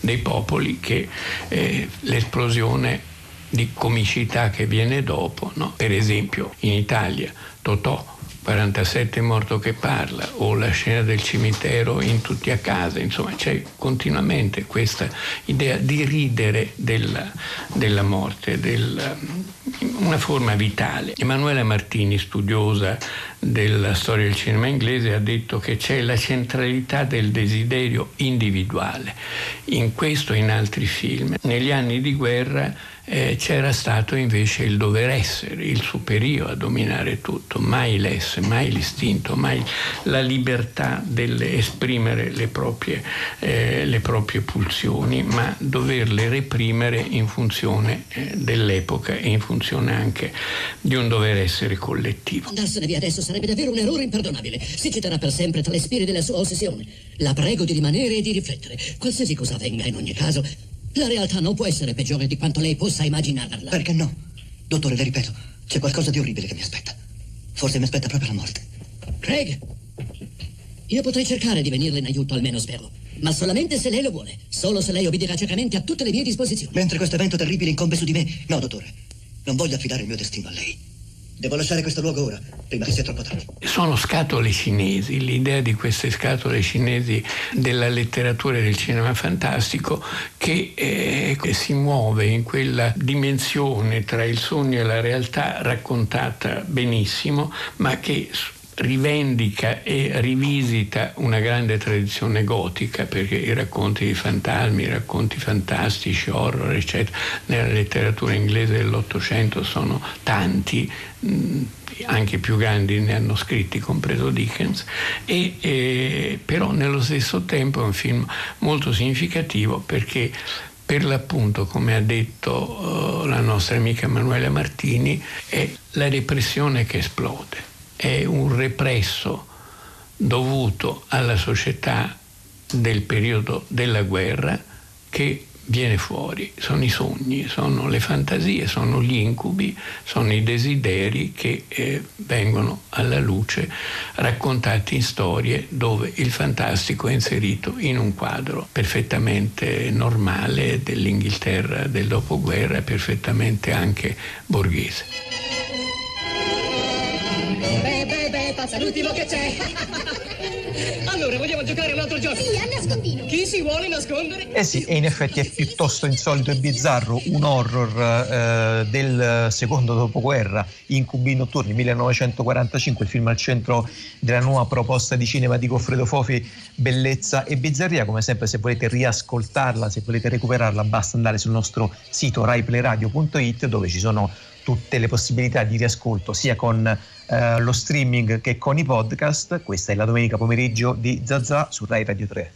dei popoli, che eh, l'esplosione di comicità che viene dopo, no? per esempio in Italia Totò 47 morto che parla o la scena del cimitero in tutti a casa, insomma c'è continuamente questa idea di ridere della, della morte, del, una forma vitale. Emanuela Martini, studiosa della storia del cinema inglese, ha detto che c'è la centralità del desiderio individuale in questo e in altri film. Negli anni di guerra eh, c'era stato invece il dover essere, il superio a dominare tutto, mai l'esse, mai l'istinto, mai la libertà dell'esprimere le proprie, eh, le proprie pulsioni, ma doverle reprimere in funzione eh, dell'epoca e in funzione anche di un dover essere collettivo. Andarsene via adesso sarebbe davvero un errore imperdonabile. Si citerà per sempre tra le spire della sua ossessione. La prego di rimanere e di riflettere. Qualsiasi cosa avvenga, in ogni caso, la realtà non può essere peggiore di quanto lei possa immaginarla. Perché no? Dottore, le ripeto, c'è qualcosa di orribile che mi aspetta. Forse mi aspetta proprio la morte. Craig, io potrei cercare di venirle in aiuto, almeno spero. Ma solamente se lei lo vuole. Solo se lei obbedirà ciecamente a tutte le mie disposizioni. Mentre questo evento terribile incombe su di me. No, dottore. Non voglio affidare il mio destino a lei. Devo lasciare questo luogo ora, prima che sia troppo tardi. Sono scatole cinesi, l'idea di queste scatole cinesi della letteratura e del cinema fantastico che, eh, si muove in quella dimensione tra il sogno e la realtà raccontata benissimo, ma che rivendica e rivisita una grande tradizione gotica, perché i racconti di fantasmi, i racconti fantastici, horror, eccetera, nella letteratura inglese dell'Ottocento sono tanti, anche più grandi ne hanno scritti, compreso Dickens, e, e, però nello stesso tempo è un film molto significativo perché per l'appunto, come ha detto uh, la nostra amica Emanuela Martini, è la repressione che esplode è un represso dovuto alla società del periodo della guerra che viene fuori, sono i sogni, sono le fantasie, sono gli incubi, sono i desideri che eh, vengono alla luce raccontati in storie dove il fantastico è inserito in un quadro perfettamente normale dell'Inghilterra del dopoguerra perfettamente anche borghese. Passa l'ultimo che c'è. allora, vogliamo giocare un altro gioco? Sì, a nascondino. Chi si vuole nascondere? Eh sì, e in effetti è piuttosto insolito e bizzarro un horror eh, del secondo dopoguerra, Incubi notturni 1945, il film al centro della nuova proposta di cinema di Goffredo Fofi, Bellezza e Bizzarria. Come sempre, se volete riascoltarla, se volete recuperarla, basta andare sul nostro sito raiplayradio.it dove ci sono tutte le possibilità di riascolto sia con eh, lo streaming che con i podcast. Questa è la domenica pomeriggio di Zazà su Rai Radio 3.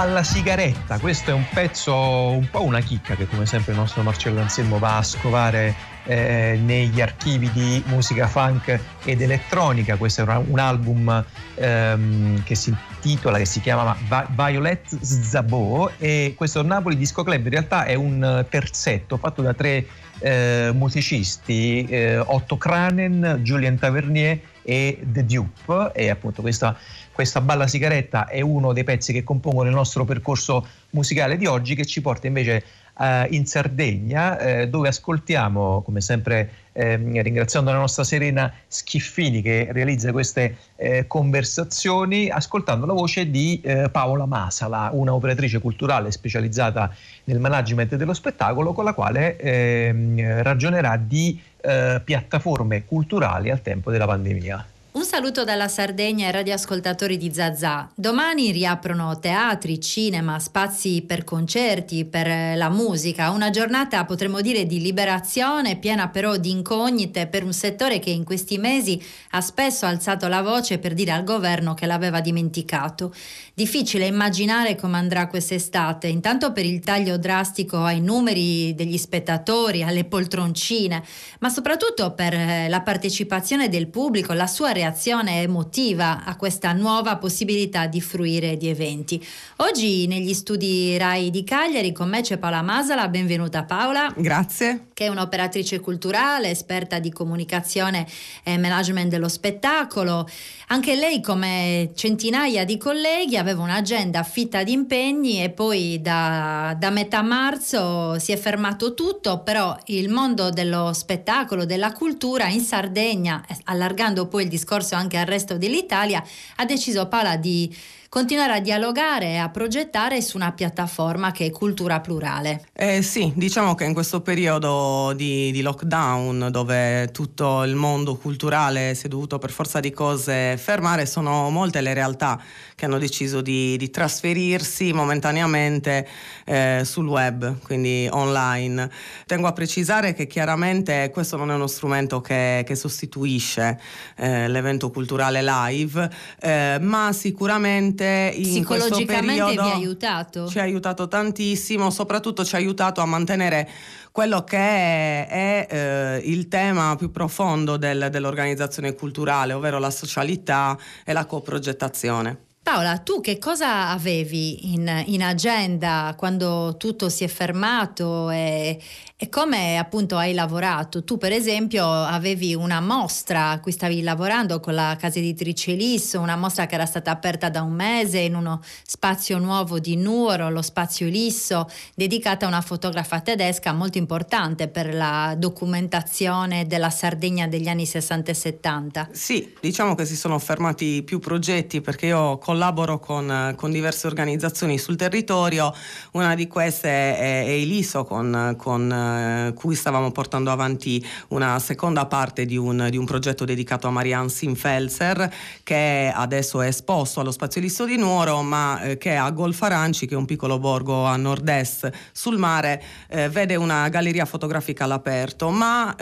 Balla sigaretta, questo è un pezzo, un po' una chicca che come sempre il nostro Marcello Anselmo va a scovare eh, negli archivi di musica funk ed elettronica. Questo è un album ehm, che si intitola, che si chiama Violet Zabo e questo Napoli Disco Club in realtà è un terzetto fatto da tre eh, musicisti, eh, Otto Cranen, Julien Tavernier e The Dupe. E appunto questa questa balla sigaretta è uno dei pezzi che compongono il nostro percorso musicale di oggi che ci porta invece eh, in Sardegna eh, dove ascoltiamo come sempre eh, ringraziando la nostra Serena Schiffini che realizza queste eh, conversazioni ascoltando la voce di eh, Paola Masala una operatrice culturale specializzata nel management dello spettacolo con la quale ehm, ragionerà di eh, piattaforme culturali al tempo della pandemia. Un saluto dalla Sardegna ai radioascoltatori di Zazà. Domani riaprono teatri, cinema, spazi per concerti, per la musica. Una giornata, potremmo dire, di liberazione, piena però di incognite per un settore che in questi mesi ha spesso alzato la voce per dire al governo che l'aveva dimenticato. Difficile immaginare come andrà quest'estate, intanto per il taglio drastico ai numeri degli spettatori, alle poltroncine, ma soprattutto per la partecipazione del pubblico, la sua reazione emotiva a questa nuova possibilità di fruire di eventi. Oggi negli studi RAI di Cagliari con me c'è Paola Masala, benvenuta Paola. Grazie. Che è un'operatrice culturale, esperta di comunicazione e management dello spettacolo. Anche lei, come centinaia di colleghi, aveva un'agenda fitta di impegni e poi da, da metà marzo si è fermato tutto, però il mondo dello spettacolo, della cultura in Sardegna, allargando poi il discorso discorso anche al resto dell'Italia, ha deciso Paola di continuare a dialogare e a progettare su una piattaforma che è cultura plurale. Eh, sì, diciamo che in questo periodo di, di, lockdown dove tutto il mondo culturale si è dovuto per forza di cose fermare, sono molte le realtà che hanno deciso di, di trasferirsi momentaneamente eh, sul web, quindi online. Tengo a precisare che chiaramente questo non è uno strumento che, che sostituisce eh, l'evento culturale live, eh, ma sicuramente sicuramente in questo periodo vi ha aiutato. Ci ha aiutato tantissimo, soprattutto ci ha aiutato a mantenere quello che è, è eh, il tema più profondo del, dell'organizzazione culturale, ovvero la socialità e la coprogettazione. Paola, tu che cosa avevi in, in agenda quando tutto si è fermato e, e, come appunto hai lavorato? Tu per esempio avevi una mostra a cui stavi lavorando con la casa editrice Lisso, una mostra che era stata aperta da un mese in uno spazio nuovo di Nuoro, lo spazio Lisso, dedicata a una fotografa tedesca molto importante per la documentazione della Sardegna degli anni 60 e 70. Sì, diciamo che si sono fermati più progetti perché io con collaboro con, con, diverse organizzazioni sul territorio, una di queste è, è Eliso con, con eh, cui stavamo portando avanti una seconda parte di un, di un progetto dedicato a Marianne Sinfelser che adesso è esposto allo Spazio Eliso di Nuoro ma eh, che a Golfaranci che è un piccolo borgo a nord-est sul mare. Eh, vede una galleria fotografica all'aperto ma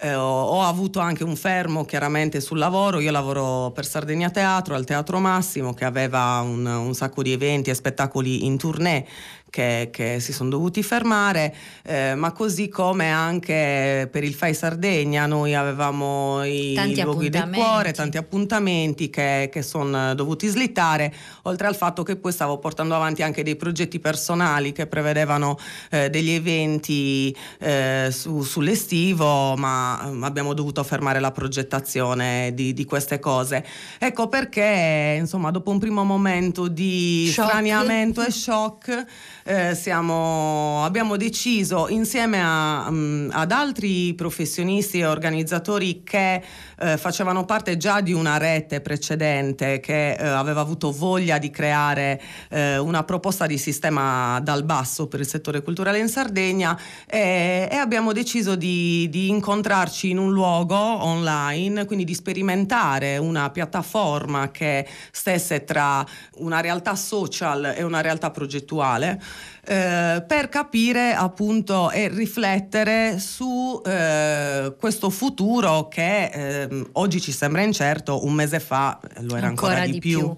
eh, ho, ho, avuto anche un fermo chiaramente sul lavoro, io lavoro per Sardegna Teatro, al Teatro Massimo che aveva un, un sacco di eventi e spettacoli in tournée che, che si sono dovuti fermare, eh, ma così come anche per il FAI Sardegna noi avevamo i tanti luoghi del cuore, tanti appuntamenti che, che sono dovuti slittare, oltre al fatto che poi stavo portando avanti anche dei progetti personali che prevedevano eh, degli eventi eh, su, sull'estivo, ma mm, abbiamo dovuto fermare la progettazione di, di, queste cose. Ecco perché, insomma, dopo un primo momento di shock. straniamento e shock, eh, siamo, abbiamo deciso insieme a, um, ad altri professionisti e organizzatori che eh, facevano parte già di una rete precedente che eh, aveva avuto voglia di creare eh, una proposta di sistema dal basso per il settore culturale in Sardegna e, e abbiamo deciso di, di, incontrarci in un luogo online, quindi di sperimentare una piattaforma che stesse tra una realtà social e una realtà progettuale eh, per capire appunto e riflettere su eh, questo futuro che eh, oggi ci sembra incerto, un mese fa lo era ancora, ancora di, più. più.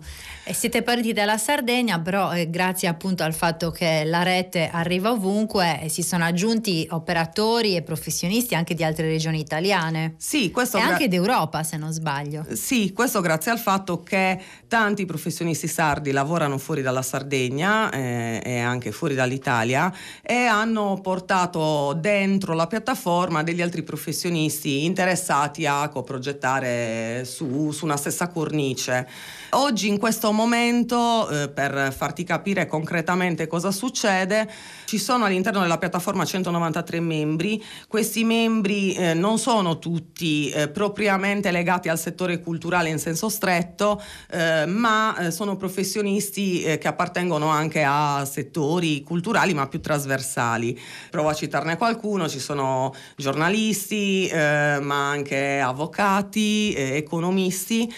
E siete partiti dalla Sardegna, però eh, grazie appunto al fatto che la rete arriva ovunque eh, si sono aggiunti operatori e professionisti anche di altre regioni italiane. Sì, questo e gra- anche d'Europa, se non sbaglio. Sì, questo grazie al fatto che tanti professionisti sardi lavorano fuori dalla Sardegna eh, e anche fuori dall'Italia e hanno portato dentro la piattaforma degli altri professionisti interessati a coprogettare su, su una stessa cornice. Oggi in questo momento, eh, per farti capire concretamente cosa succede, ci sono all'interno della piattaforma 193 membri, questi membri eh, non sono tutti eh, propriamente legati al settore culturale in senso stretto, eh, ma eh, sono professionisti eh, che appartengono anche a settori culturali ma più trasversali. Provo a citarne qualcuno, ci sono giornalisti, ma anche avvocati, economisti.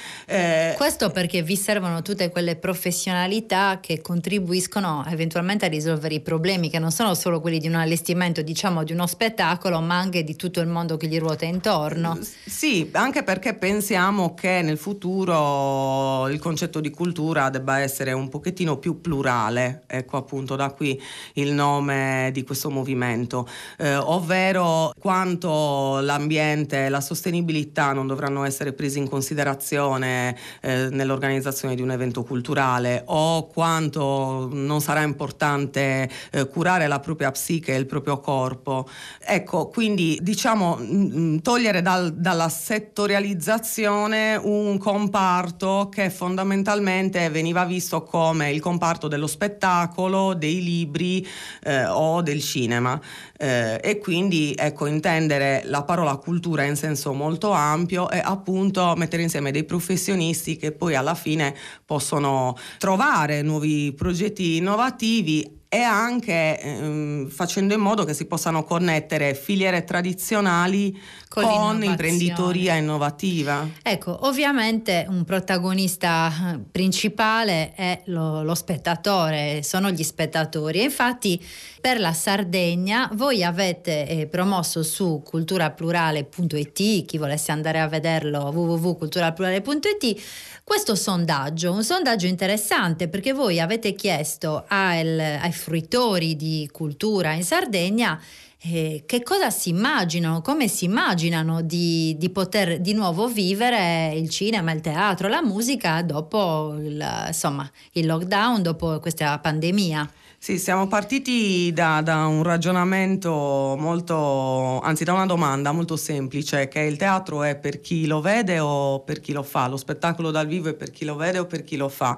Questo perché vi servono tutte quelle professionalità che contribuiscono eventualmente a risolvere i problemi che non sono solo quelli di un allestimento, diciamo di uno spettacolo, ma anche di tutto il mondo che gli ruota intorno. Sì, anche perché pensiamo che nel futuro il concetto di cultura debba essere un pochettino più plurale, ecco appunto da qui il nome di questo movimento, eh, ovvero quanto l'ambiente e la sostenibilità non dovranno essere presi in considerazione eh, nell'organizzazione l'organizzazione di un evento culturale o quanto non sarà importante eh, curare la propria psiche e il proprio corpo. Ecco, quindi diciamo togliere dal, dalla settorializzazione un comparto che fondamentalmente veniva visto come il comparto dello spettacolo, dei libri eh, o del cinema eh, e quindi ecco intendere la parola cultura in senso molto ampio e appunto mettere insieme dei professionisti che poi alla fine possono trovare nuovi progetti innovativi e anche ehm, facendo in modo che si possano connettere filiere tradizionali con, con imprenditoria innovativa. Ecco, ovviamente un protagonista eh, principale è lo, lo spettatore, sono gli spettatori e infatti per la Sardegna voi avete eh, promosso su culturaplurale.it, chi volesse andare a vederlo www.culturaplurale.it, questo sondaggio, un sondaggio interessante perché voi avete chiesto al, ai fruitori di cultura in Sardegna eh, che cosa si immaginano, come si immaginano di, di, poter di nuovo vivere il cinema, il teatro, la musica dopo il, insomma, il lockdown, dopo questa pandemia. Sì, siamo partiti da, da, un ragionamento molto, anzi da una domanda molto semplice, che il teatro è per chi lo vede o per chi lo fa, lo spettacolo dal vivo è per chi lo vede o per chi lo fa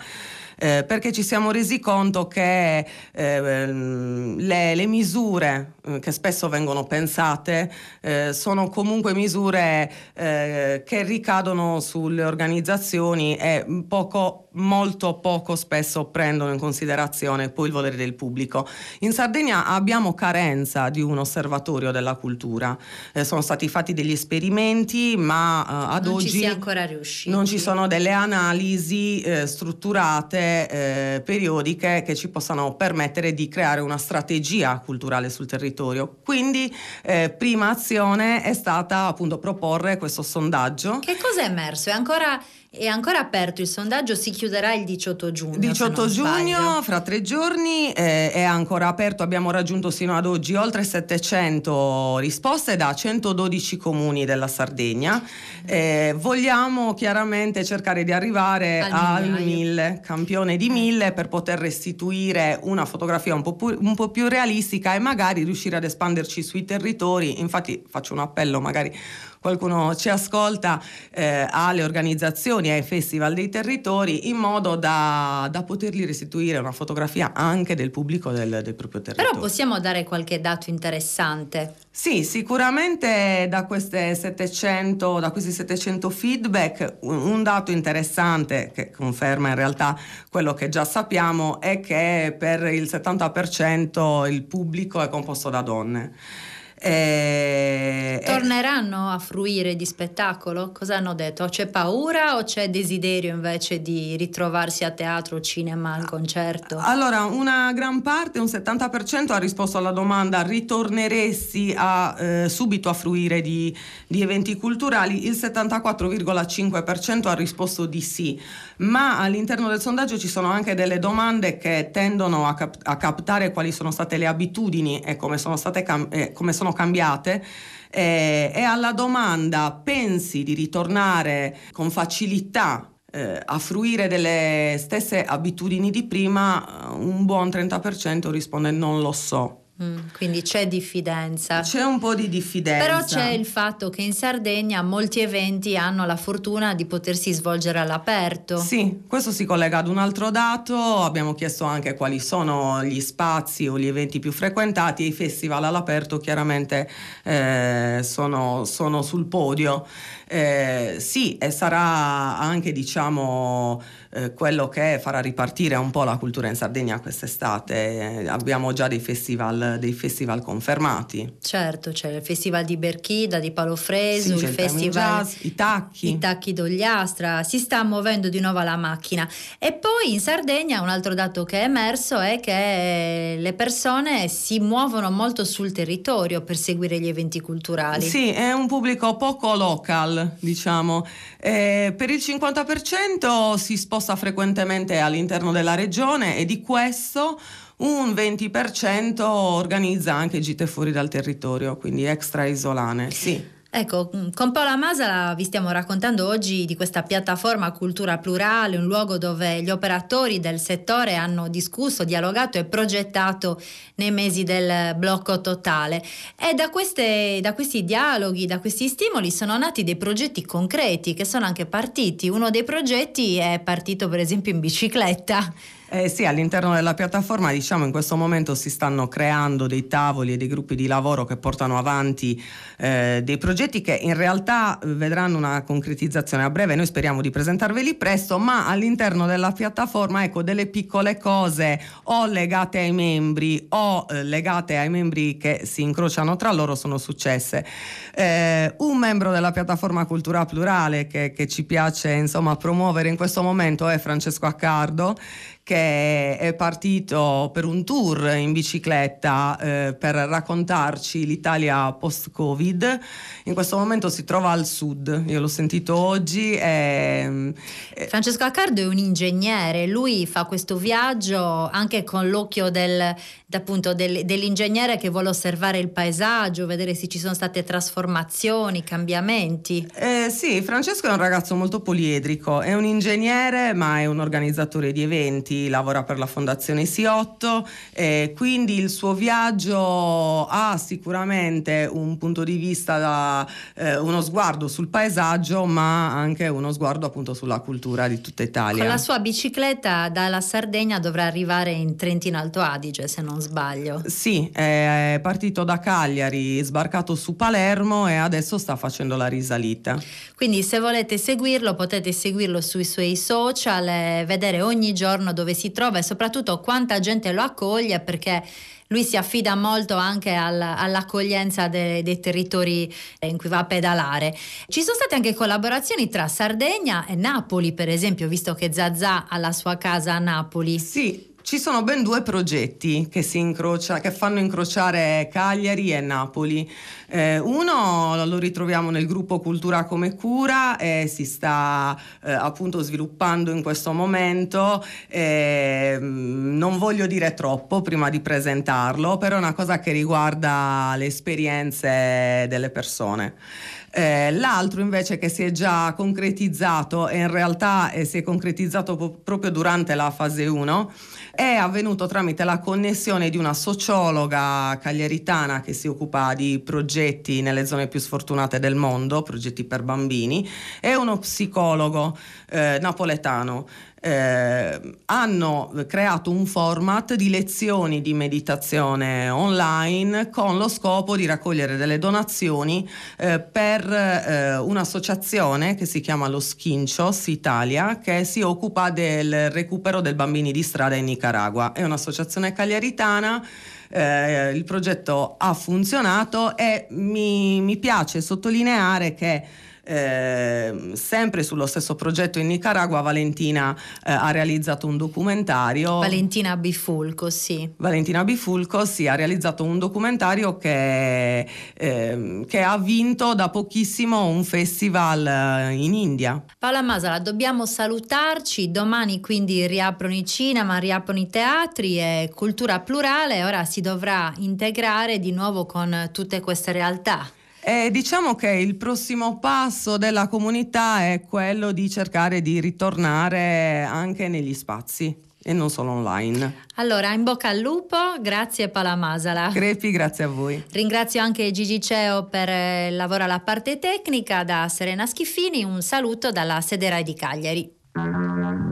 eh, perché ci siamo resi conto che eh, le, le, misure che spesso vengono pensate eh, sono comunque misure eh, che ricadono sulle organizzazioni e poco, molto poco spesso prendono in considerazione poi il volere del pubblico. In Sardegna abbiamo carenza di un osservatorio della cultura, eh, sono stati fatti degli esperimenti ma ad non oggi non ci sono delle analisi strutturate eh, periodiche che ci possano permettere di creare una strategia culturale sul territorio. Quindi eh, prima azione è stata appunto proporre questo sondaggio. Che cosa è emerso? È ancora è ancora aperto il sondaggio, si chiuderà il 18 giugno. 18 giugno, fra tre giorni, eh, è ancora aperto. Abbiamo raggiunto sino ad oggi oltre 700 risposte da 112 comuni della Sardegna. Eh, vogliamo chiaramente cercare di arrivare al, al 1000, campione di 1000, per poter restituire una fotografia un po, pu- un po' più realistica e magari riuscire ad espanderci sui territori. Infatti faccio un appello magari qualcuno ci ascolta eh, alle organizzazioni, ai festival dei territori, in modo da, da potergli restituire una fotografia anche del pubblico del, del proprio territorio. Però possiamo dare qualche dato interessante. Sì, sicuramente da, 700, da questi 700 feedback un, un, dato interessante che conferma in realtà quello che già sappiamo è che per il 70% il pubblico è composto da donne. E, Torneranno a fruire di spettacolo? Cosa hanno detto? C'è paura o c'è desiderio invece di ritrovarsi a teatro, cinema, al concerto? Allora, una gran parte, un 70% ha risposto alla domanda ritorneresti a, eh, subito a fruire di, di eventi culturali, il 74,5% ha risposto di sì, ma all'interno del sondaggio ci sono anche delle domande che tendono a, cap- a captare quali sono state le abitudini e come sono, state cam- eh, come sono cambiate. Eh, e alla domanda pensi di ritornare con facilità eh, a fruire delle stesse abitudini di prima, un buon 30% risponde non lo so. Mm, quindi c'è diffidenza. C'è un po' di diffidenza. Però c'è il fatto che in Sardegna molti eventi hanno la fortuna di potersi svolgere all'aperto. Sì, questo si collega ad un altro dato. Abbiamo chiesto anche quali sono gli spazi o gli eventi più frequentati e i festival all'aperto chiaramente eh, sono, sono, sul podio. Eh, sì, e sarà anche diciamo eh, quello che farà ripartire un po' la cultura in Sardegna quest'estate. Eh, abbiamo già dei festival, dei festival confermati. Certo, c'è il festival di Berchida, di Palo Fresu, sì, il festival jazz, i tacchi. I tacchi d'Ogliastra, si sta muovendo di nuovo la macchina. E poi in Sardegna un altro dato che è emerso è che le persone si muovono molto sul territorio per seguire gli eventi culturali. Sì, è un pubblico poco local diciamo. Eh, per il 50% si sposta frequentemente all'interno della regione e di questo un 20% organizza anche gite fuori dal territorio, quindi extra isolane. Sì. Ecco, mm, con Paola Masala vi stiamo raccontando oggi di questa piattaforma Cultura Plurale, un luogo dove gli operatori del settore hanno discusso, dialogato e progettato nei mesi del blocco totale. E da, queste, da questi dialoghi, da questi stimoli sono nati dei progetti concreti che sono anche partiti. Uno dei progetti è partito per esempio in bicicletta eh sì, all'interno della piattaforma diciamo in questo momento si stanno creando dei tavoli e dei gruppi di lavoro che portano avanti eh, dei progetti che in realtà vedranno una concretizzazione a breve, noi speriamo di presentarveli presto, ma all'interno della piattaforma ecco delle piccole cose o legate ai membri o eh, legate ai membri che si incrociano tra loro sono successe. Eh, un membro della piattaforma Cultura Plurale che, che ci piace insomma promuovere in questo momento è Francesco Accardo che è partito per un tour in bicicletta eh, per raccontarci l'Italia post-Covid. In questo momento si trova al sud, io l'ho sentito oggi. E, e... Francesco Accardo è un ingegnere, lui fa questo viaggio anche con l'occhio del, appunto, del, dell'ingegnere che vuole osservare il paesaggio, vedere se ci sono state trasformazioni, cambiamenti. Eh, sì, Francesco è un ragazzo molto poliedrico, è un ingegnere ma è un organizzatore di eventi lavora per la Fondazione Siotto, eh, quindi il suo viaggio ha sicuramente un punto di vista da eh, uno sguardo sul paesaggio, ma anche uno sguardo appunto sulla cultura di tutta Italia. Con la sua bicicletta dalla Sardegna dovrà arrivare in Trentino Alto Adige, se non sbaglio. Sì, è partito da Cagliari, sbarcato su Palermo e adesso sta facendo la risalita. Quindi se volete seguirlo potete seguirlo sui suoi social vedere ogni giorno dove si trova e soprattutto quanta gente lo accoglie perché lui si affida molto anche al, all'accoglienza de, dei territori in cui va a pedalare. Ci sono state anche collaborazioni tra Sardegna e Napoli, per esempio, visto che Zazà ha la sua casa a Napoli. Sì, ci sono ben due progetti che, che fanno incrociare Cagliari e Napoli. Eh, uno lo ritroviamo nel gruppo Cultura come Cura e si sta eh, appunto sviluppando in questo momento. Eh, non voglio dire troppo prima di presentarlo, però è una cosa che riguarda le esperienze delle persone. Eh, l'altro invece che si è già concretizzato e in realtà eh, si è concretizzato po- proprio durante la fase 1 è avvenuto tramite la connessione di una sociologa cagliaritana che si occupa di progetti nelle zone più sfortunate del mondo, progetti per bambini, e uno psicologo eh, napoletano eh, hanno creato un format di lezioni di meditazione online con lo scopo di raccogliere delle donazioni eh, per eh, un'associazione che si chiama Lo Skinchos Italia che si occupa del recupero dei bambini di strada in Nicaragua. È un'associazione cagliaritana eh, il progetto ha funzionato e mi, mi piace sottolineare che eh, sempre sullo stesso progetto in Nicaragua Valentina eh, ha realizzato un documentario. Valentina Bifulco, sì. Valentina Bifulco, sì, ha realizzato un documentario che, eh, che ha vinto da pochissimo un festival eh, in India. Paola Masala, dobbiamo salutarci, domani quindi riaprono i cinema, riaprono i teatri e cultura plurale, ora si dovrà integrare di nuovo con tutte queste realtà. E diciamo che il prossimo passo della comunità è quello di cercare di ritornare anche negli spazi e non solo online. Allora, in bocca al lupo, grazie Palamasala. Crepi, grazie a voi. Ringrazio anche Gigi Ceo per eh, il lavoro alla parte tecnica, da Serena Schiffini un saluto dalla sede Rai di Cagliari.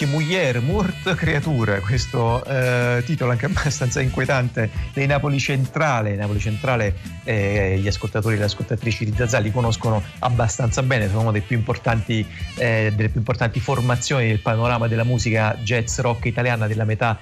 Viecchi Muglier, Murt Creatura, questo eh, titolo anche [laughs] abbastanza inquietante dei Napoli Centrale. Napoli Centrale, eh, gli ascoltatori e le ascoltatrici di Zazà li conoscono abbastanza bene, sono una delle più importanti, eh, delle più importanti formazioni del panorama della musica jazz rock italiana della metà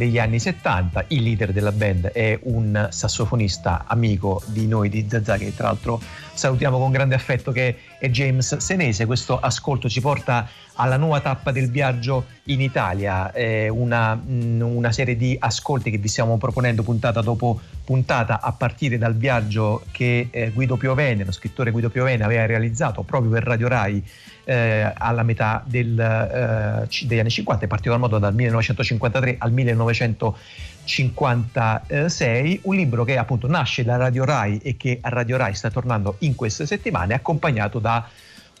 degli anni 70. Il leader della band è un sassofonista amico di noi di Zazà che tra l'altro salutiamo con grande affetto che è James Senese. Questo ascolto ci porta alla nuova tappa del viaggio in Italia, eh, una, una, serie di ascolti che vi stiamo proponendo puntata dopo puntata a partire dal viaggio che eh, Guido Piovene, lo scrittore Guido Piovene aveva realizzato proprio per Radio Rai eh, alla metà del, eh, degli anni 50, in particolar modo dal 1953 al 1956, un libro che appunto nasce da Radio Rai e che a Radio Rai sta tornando in queste settimane, accompagnato da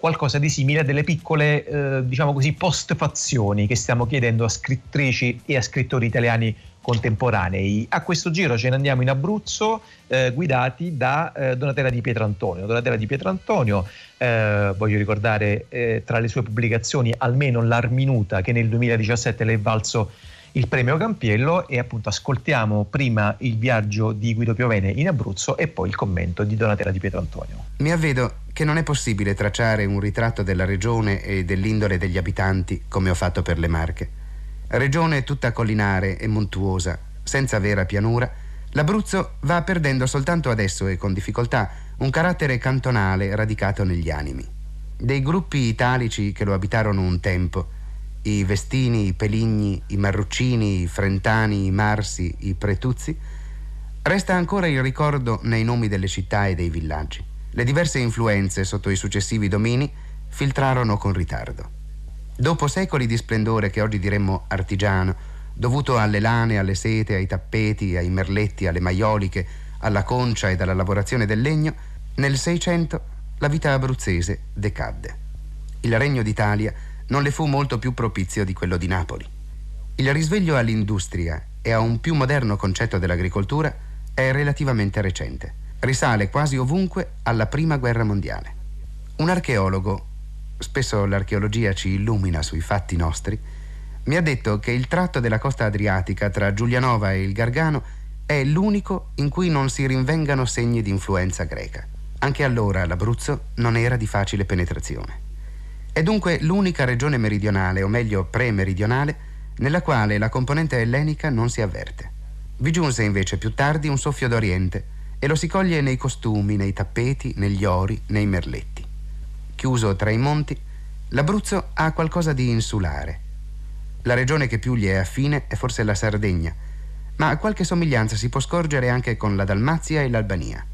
qualcosa di simile a delle piccole, eh, diciamo così, postfazioni che stiamo chiedendo a scrittrici e a scrittori italiani contemporanei. A questo giro ce ne andiamo in Abruzzo eh, guidati da eh, Donatella di Pietrantonio. Donatella di Pietrantonio, eh, voglio ricordare eh, tra le sue pubblicazioni almeno l'Arminuta che nel 2017 le è valso il premio Campiello e appunto ascoltiamo prima il viaggio di Guido Piovene in Abruzzo e poi il commento di Donatella di Pietrantonio. Mi avvedo che non è possibile tracciare un ritratto della regione e dell'indole degli abitanti come ho fatto per le Marche. Regione tutta collinare e montuosa, senza vera pianura, l'Abruzzo va perdendo soltanto adesso e con difficoltà un carattere cantonale radicato negli animi. Dei gruppi italici che lo abitarono un tempo, i Vestini, i Peligni, i Marruccini, i Frentani, i Marsi, i Pretuzzi, resta ancora il ricordo nei nomi delle città e dei villaggi. Le diverse influenze sotto i successivi domini filtrarono con ritardo. Dopo secoli di splendore che oggi diremmo artigiano, dovuto alle lane, alle sete, ai tappeti, ai merletti, alle maioliche, alla concia e alla lavorazione del legno, nel Seicento la vita abruzzese decadde. Il regno d'Italia non le fu molto più propizio di quello di Napoli. Il risveglio all'industria e a un più moderno concetto dell'agricoltura è relativamente recente. Risale quasi ovunque alla Prima Guerra Mondiale. Un archeologo spesso l'archeologia ci illumina sui fatti nostri, mi ha detto che il tratto della costa adriatica tra Giulianova e il Gargano è l'unico in cui non si rinvengano segni di influenza greca. Anche allora l'Abruzzo non era di facile penetrazione. È dunque l'unica regione meridionale, o meglio pre-meridionale, nella quale la componente ellenica non si avverte. Vi giunse invece più tardi un soffio d'Oriente e lo si coglie nei costumi, nei tappeti, negli ori, nei merletti chiuso tra i monti, l'Abruzzo ha qualcosa di insulare. La regione che più gli è affine è forse la Sardegna, ma qualche somiglianza si può scorgere anche con la Dalmazia e l'Albania.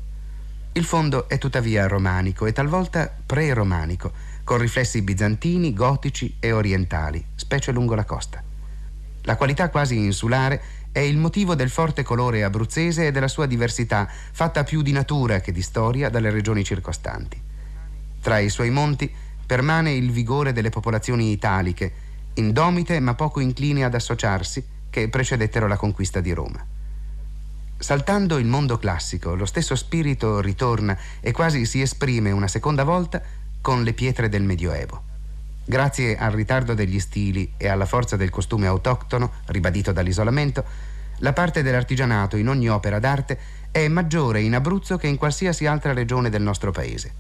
Il fondo è tuttavia romanico e talvolta pre-romanico, con riflessi bizantini, gotici e orientali, specie lungo la costa. La qualità quasi insulare è il motivo del forte colore abruzzese e della sua diversità, fatta più di natura che di storia dalle regioni circostanti. Tra i suoi monti permane il vigore delle popolazioni italiche, indomite ma poco incline ad associarsi, che precedettero la conquista di Roma. Saltando il mondo classico, lo stesso spirito ritorna e quasi si esprime una seconda volta con le pietre del Medioevo. Grazie al ritardo degli stili e alla forza del costume autoctono, ribadito dall'isolamento, la parte dell'artigianato in ogni opera d'arte è maggiore in Abruzzo che in qualsiasi altra regione del nostro paese.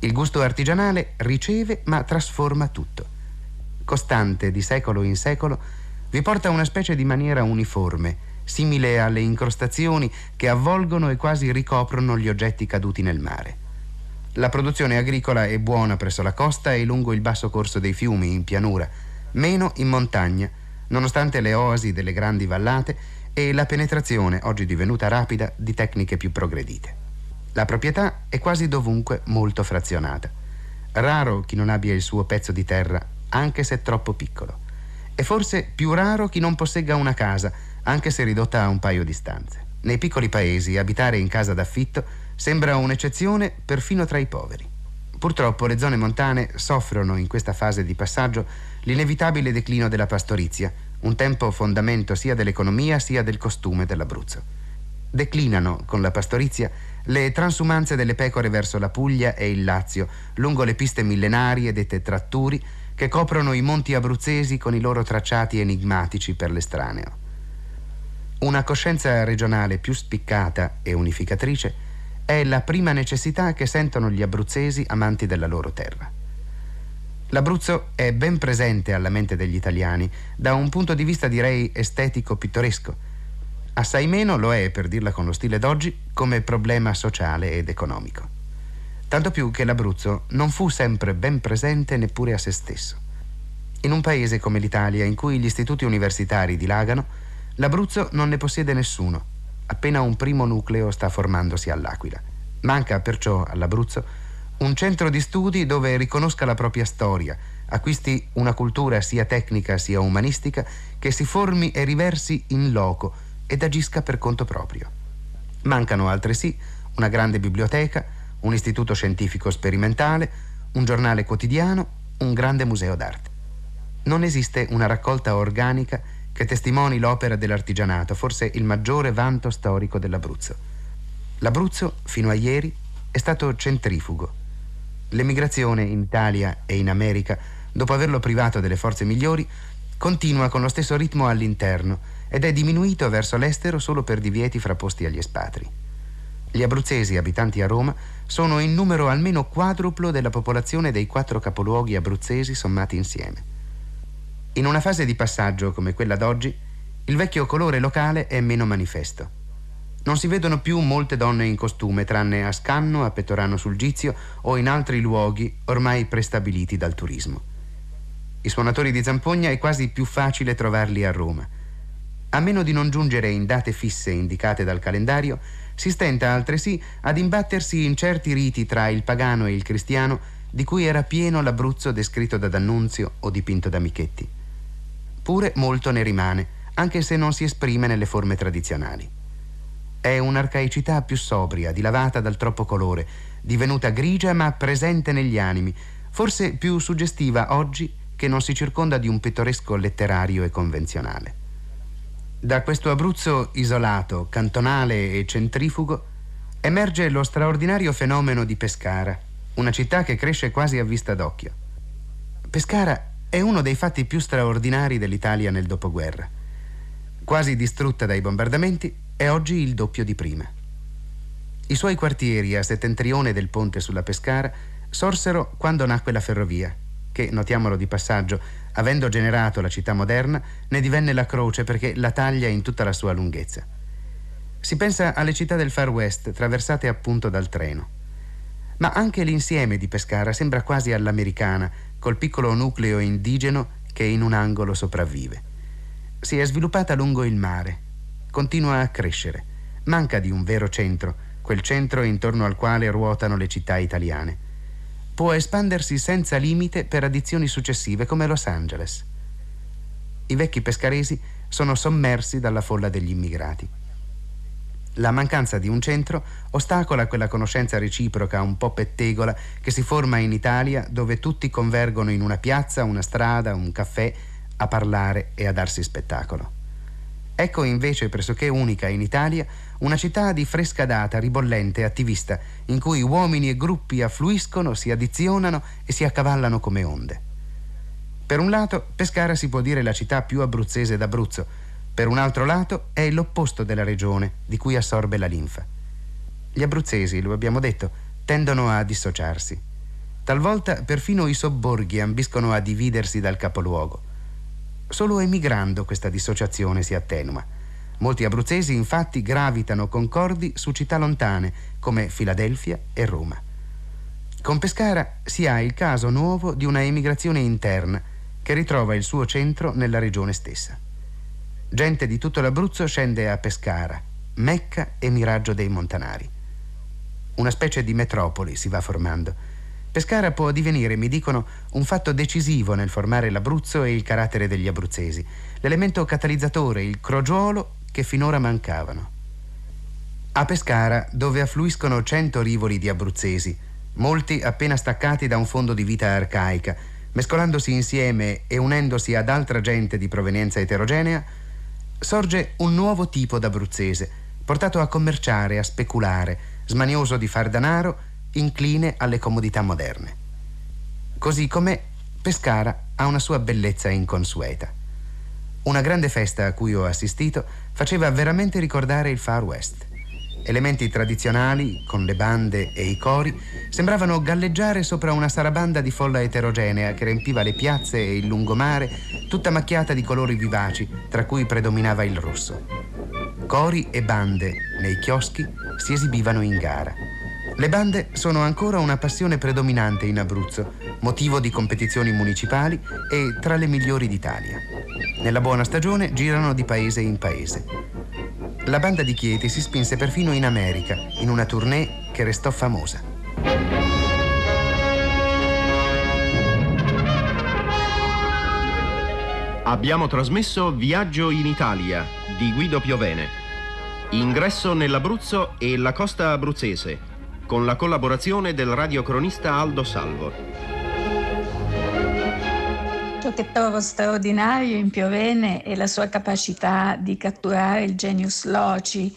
Il gusto artigianale riceve ma trasforma tutto. Costante di secolo in secolo, vi porta una specie di maniera uniforme, simile alle incrostazioni che avvolgono e quasi ricoprono gli oggetti caduti nel mare. La produzione agricola è buona presso la costa e lungo il basso corso dei fiumi in pianura, meno in montagna, nonostante le oasi delle grandi vallate e la penetrazione, oggi divenuta rapida, di tecniche più progredite. La proprietà è quasi dovunque molto frazionata. Raro chi non abbia il suo pezzo di terra, anche se troppo piccolo. E forse più raro chi non possegga una casa, anche se ridotta a un paio di stanze. Nei piccoli paesi abitare in casa d'affitto sembra un'eccezione perfino tra i poveri. Purtroppo le zone montane soffrono in questa fase di passaggio l'inevitabile declino della pastorizia, un tempo fondamento sia dell'economia sia del costume dell'Abruzzo. Declinano con la pastorizia le transumanze delle pecore verso la Puglia e il Lazio, lungo le piste millenarie dette tratturi, che coprono i monti abruzzesi con i loro tracciati enigmatici per l'estraneo. Una coscienza regionale più spiccata e unificatrice è la prima necessità che sentono gli abruzzesi amanti della loro terra. L'Abruzzo è ben presente alla mente degli italiani da un punto di vista direi estetico pittoresco. Assai meno lo è, per dirla con lo stile d'oggi, come problema sociale ed economico. Tanto più che l'Abruzzo non fu sempre ben presente neppure a se stesso. In un paese come l'Italia, in cui gli istituti universitari dilagano, l'Abruzzo non ne possiede nessuno. Appena un primo nucleo sta formandosi all'Aquila. Manca perciò all'Abruzzo un centro di studi dove riconosca la propria storia, acquisti una cultura sia tecnica sia umanistica, che si formi e riversi in loco ed agisca per conto proprio. Mancano altresì una grande biblioteca, un istituto scientifico sperimentale, un giornale quotidiano, un grande museo d'arte. Non esiste una raccolta organica che testimoni l'opera dell'artigianato, forse il maggiore vanto storico dell'Abruzzo. L'Abruzzo, fino a ieri, è stato centrifugo L'emigrazione in Italia e in America, dopo averlo privato delle forze migliori, continua con lo stesso ritmo all'interno ed è diminuito verso l'estero solo per divieti frapposti agli espatri. Gli abruzzesi abitanti a Roma sono in numero almeno quadruplo della popolazione dei quattro capoluoghi abruzzesi sommati insieme. In una fase di passaggio come quella d'oggi, il vecchio colore locale è meno manifesto. Non si vedono più molte donne in costume, tranne a Scanno, a Pettorano sul Gizio o in altri luoghi ormai prestabiliti dal turismo. I suonatori di zampogna è quasi più facile trovarli a Roma. A meno di non giungere in date fisse indicate dal calendario, si stenta altresì ad imbattersi in certi riti tra il pagano e il cristiano di cui era pieno l'Abruzzo descritto da D'Annunzio o dipinto da Michetti. Pure molto ne rimane, anche se non si esprime nelle forme tradizionali. È un'arcaicità più sobria, dilavata dal troppo colore, divenuta grigia ma presente negli animi, forse più suggestiva oggi che non si circonda di un pittoresco letterario e convenzionale. Da questo Abruzzo isolato, cantonale e centrifugo, emerge lo straordinario fenomeno di Pescara, una città che cresce quasi a vista d'occhio. Pescara è uno dei fatti più straordinari dell'Italia nel dopoguerra. Quasi distrutta dai bombardamenti, è oggi il doppio di prima. I suoi quartieri a settentrione del ponte sulla Pescara sorsero quando nacque la ferrovia, che, notiamolo di passaggio, avendo generato la città moderna, ne divenne la croce perché la taglia in tutta la sua lunghezza. Si pensa alle città del Far West, traversate appunto dal treno. Ma anche l'insieme di Pescara sembra quasi all'americana, col piccolo nucleo indigeno che in un angolo sopravvive. Si è sviluppata lungo il mare, continua a crescere. Manca di un vero centro, quel centro intorno al quale ruotano le città italiane. Può espandersi senza limite per addizioni successive come Los Angeles. I vecchi pescaresi sono sommersi dalla folla degli immigrati. La mancanza di un centro ostacola quella conoscenza reciproca un po' pettegola che si forma in Italia dove tutti convergono in una piazza, una strada, un caffè a parlare e a darsi spettacolo. Ecco invece pressoché unica in Italia una città di fresca data, ribollente, attivista, in cui uomini e gruppi affluiscono, si addizionano e si accavallano come onde. Per un lato, Pescara si può dire la città più abruzzese d'Abruzzo, per un altro lato è l'opposto della regione di cui assorbe la linfa. Gli abruzzesi, lo abbiamo detto, tendono a dissociarsi. Talvolta perfino i sobborghi ambiscono a dividersi dal capoluogo. Solo emigrando questa dissociazione si attenua. Molti abruzzesi infatti gravitano concordi su città lontane come Filadelfia e Roma. Con Pescara si ha il caso nuovo di una emigrazione interna che ritrova il suo centro nella regione stessa. Gente di tutto l'Abruzzo scende a Pescara, Mecca e miraggio dei montanari. Una specie di metropoli si va formando Pescara può divenire, mi dicono, un fatto decisivo nel formare l'Abruzzo e il carattere degli abruzzesi, l'elemento catalizzatore, il crogiolo che finora mancavano. A Pescara, dove affluiscono cento rivoli di abruzzesi, molti appena staccati da un fondo di vita arcaica, mescolandosi insieme e unendosi ad altra gente di provenienza eterogenea, sorge un nuovo tipo d'abruzzese, portato a commerciare, a speculare, smanioso di far danaro incline alle comodità moderne. Così come Pescara ha una sua bellezza inconsueta. Una grande festa a cui ho assistito faceva veramente ricordare il Far West. Elementi tradizionali, con le bande e i cori, sembravano galleggiare sopra una sarabanda di folla eterogenea che riempiva le piazze e il lungomare, tutta macchiata di colori vivaci, tra cui predominava il rosso. Cori e bande nei chioschi si esibivano in gara. Le bande sono ancora una passione predominante in Abruzzo, motivo di competizioni municipali e tra le migliori d'Italia. Nella buona stagione girano di paese in paese. La banda di Chieti si spinse perfino in America, in una tournée che restò famosa. Abbiamo trasmesso Viaggio in Italia di Guido Piovene. Ingresso nell'Abruzzo e la costa abruzzese, con la collaborazione del radiocronista Aldo Salvo. Ciò che trovo straordinario in Piovene è la sua capacità di catturare il genius loci,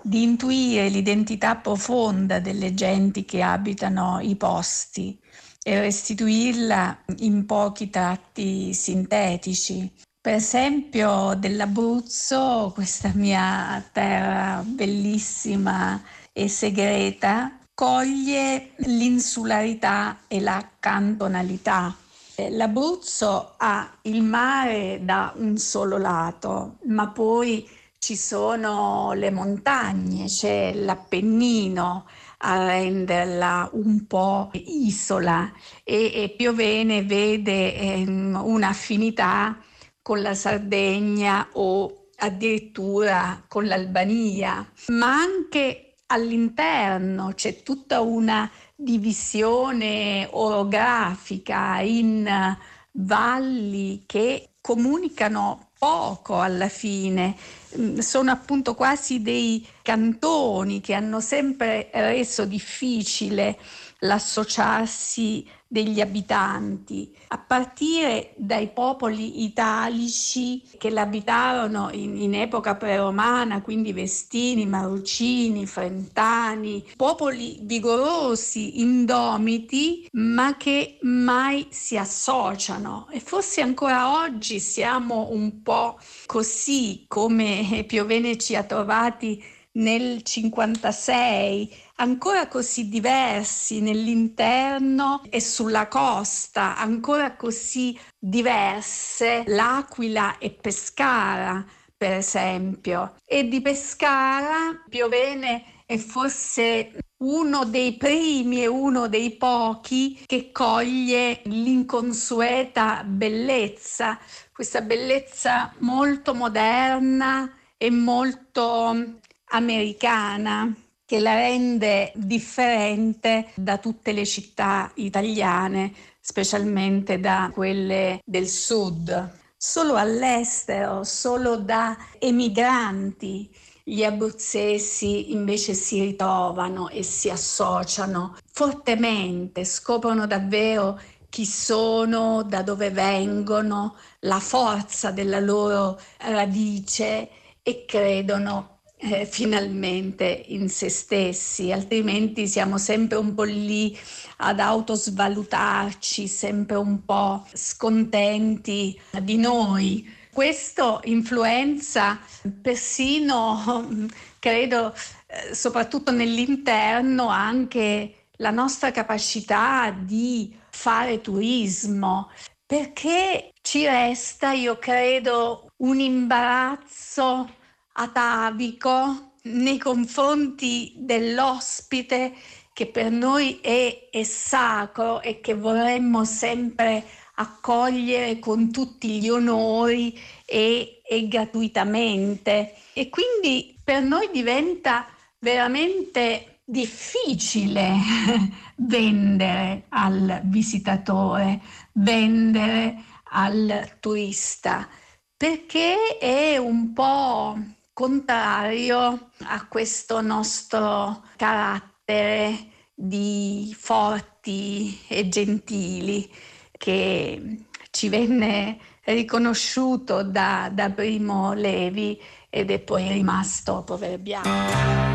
di intuire l'identità profonda delle genti che abitano i posti e restituirla in pochi tratti sintetici. Per esempio dell'Abruzzo, questa mia terra bellissima e segreta, coglie l'insularità e la cantonalità. Eh, L'Abruzzo ha il mare da un solo lato, ma poi ci sono le montagne, c'è l'Appennino a renderla un po' isola e, e Piovene vede ehm, un'affinità con la Sardegna o addirittura con l'Albania, ma anche all'interno c'è tutta una divisione orografica in valli che comunicano poco alla fine, mm, sono appunto quasi dei cantoni che hanno sempre reso difficile l'associarsi degli abitanti, a partire dai popoli italici che l'abitarono in, in epoca preromana, quindi Vestini, Marrucini, Frentani, popoli vigorosi, indomiti, ma che mai si associano. E forse ancora oggi siamo un po' così come Piovene ci ha trovati nel 56 ancora così diversi nell'interno e sulla costa, ancora così diverse l'Aquila e Pescara, per esempio. E di Pescara Piovene è forse uno dei primi e uno dei pochi che coglie l'inconsueta bellezza, questa bellezza molto moderna e molto americana che la rende differente da tutte le città italiane, specialmente da quelle del sud. Solo all'estero, solo da emigranti, gli abruzzesi invece si ritrovano e si associano fortemente, scoprono davvero chi sono, da dove vengono, la forza della loro radice e credono eh, finalmente in se stessi, altrimenti siamo sempre un po' lì ad autosvalutarci, sempre un po' scontenti di noi. Questo influenza persino, [laughs] credo, eh, soprattutto nell'interno, anche la nostra capacità di fare turismo, perché ci resta, io credo, un imbarazzo atavico nei confronti dell'ospite che per noi è, è sacro e che vorremmo sempre accogliere con tutti gli onori e, e gratuitamente. E quindi per noi diventa veramente difficile [laughs] vendere al visitatore, vendere al turista, perché è un po' contrario a questo nostro carattere di forti e gentili che ci venne riconosciuto da, da Primo Levi ed è poi rimasto proverbiale.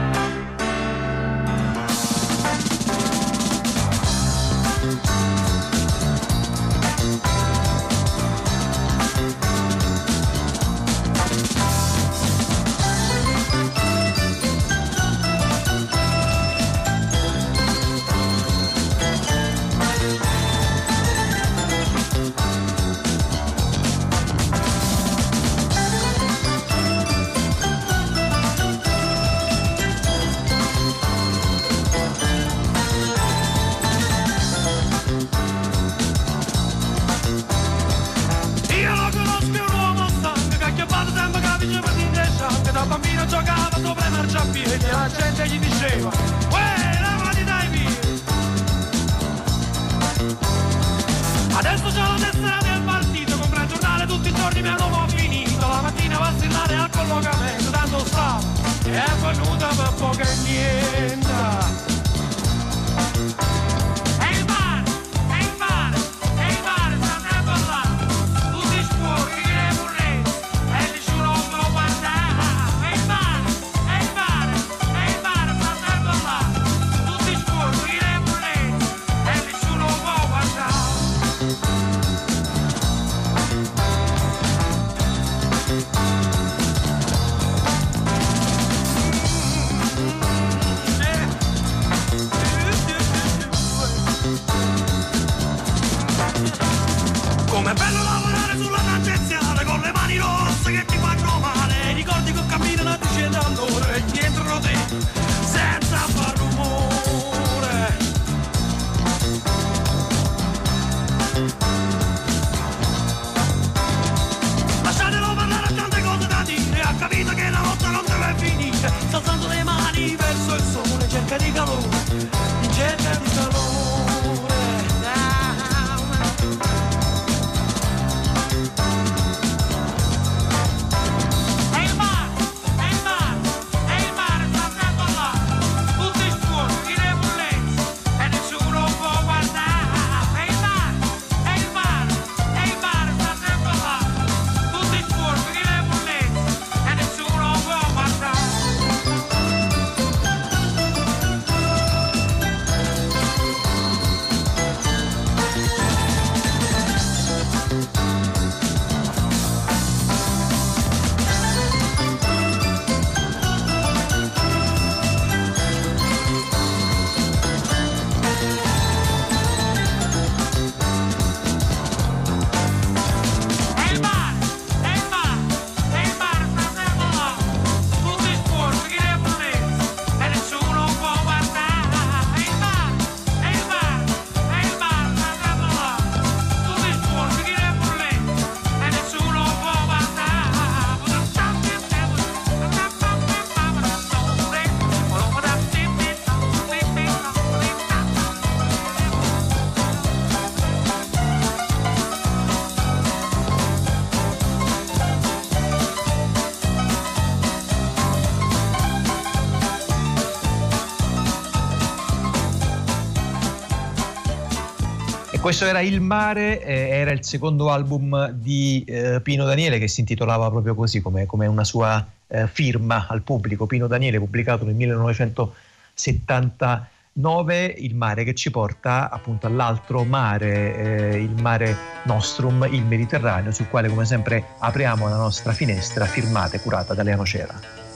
Questo era Il Mare, eh, era il secondo album di eh, Pino Daniele che si intitolava proprio così, come, come una sua eh, firma al pubblico. Pino Daniele, pubblicato nel 1979, Il Mare che ci porta appunto all'altro mare, eh, il Mare Nostrum, il Mediterraneo, sul quale come sempre apriamo la nostra finestra firmata e curata da Leano Cera.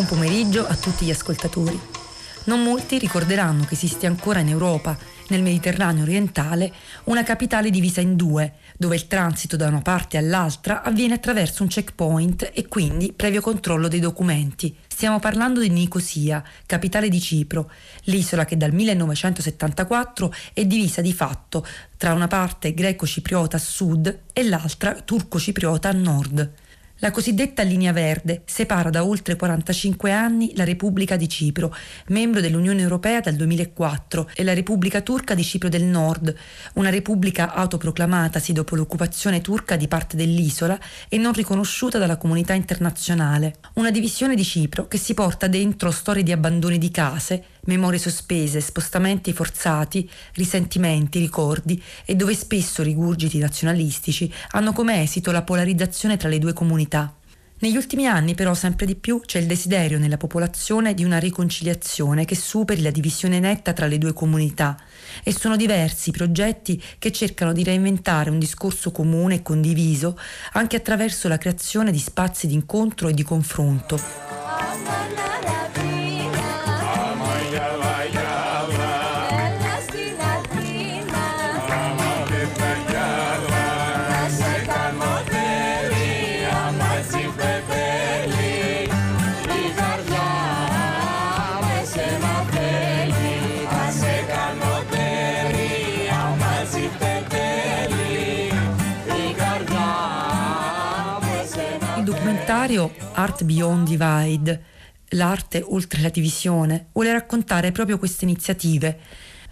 Buon pomeriggio a tutti gli ascoltatori. Non molti ricorderanno che esiste ancora in Europa, nel Mediterraneo orientale, una capitale divisa in due, dove il transito da una parte all'altra avviene attraverso un checkpoint e quindi previo controllo dei documenti. Stiamo parlando di Nicosia, capitale di Cipro, l'isola che dal 1974 è divisa di fatto tra una parte greco-cipriota a sud e l'altra turco-cipriota a nord. La cosiddetta linea verde separa da oltre 45 anni la Repubblica di Cipro, membro dell'Unione Europea dal 2004, e la Repubblica Turca di Cipro del Nord, una repubblica autoproclamatasi dopo l'occupazione turca di parte dell'isola e non riconosciuta dalla comunità internazionale. Una divisione di Cipro che si porta dentro storie di abbandoni di case, memorie sospese, spostamenti forzati, risentimenti, ricordi e dove spesso rigurgiti nazionalistici hanno come esito la polarizzazione tra le due comunità. Negli ultimi anni però sempre di più c'è il desiderio nella popolazione di una riconciliazione che superi la divisione netta tra le due comunità e sono diversi i progetti che cercano di reinventare un discorso comune e condiviso anche attraverso la creazione di spazi di incontro e di confronto. Documentario Art Beyond Divide, l'arte oltre la divisione, vuole raccontare proprio queste iniziative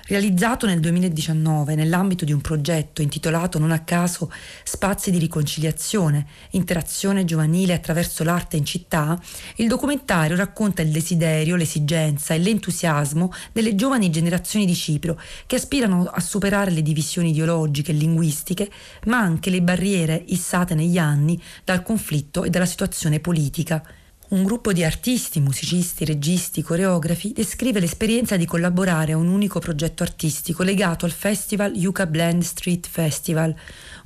realizzato nel 2019 nell'ambito di un progetto intitolato non a caso Spazi di riconciliazione, interazione giovanile attraverso l'arte in città, il documentario racconta il desiderio, l'esigenza e l'entusiasmo delle giovani generazioni di Cipro che aspirano a superare le divisioni ideologiche e linguistiche, ma anche le barriere issate negli anni dal conflitto e dalla situazione politica. Un gruppo di artisti, musicisti, registi, coreografi descrive l'esperienza di collaborare a un unico progetto artistico legato al festival Yucca Blend Street Festival,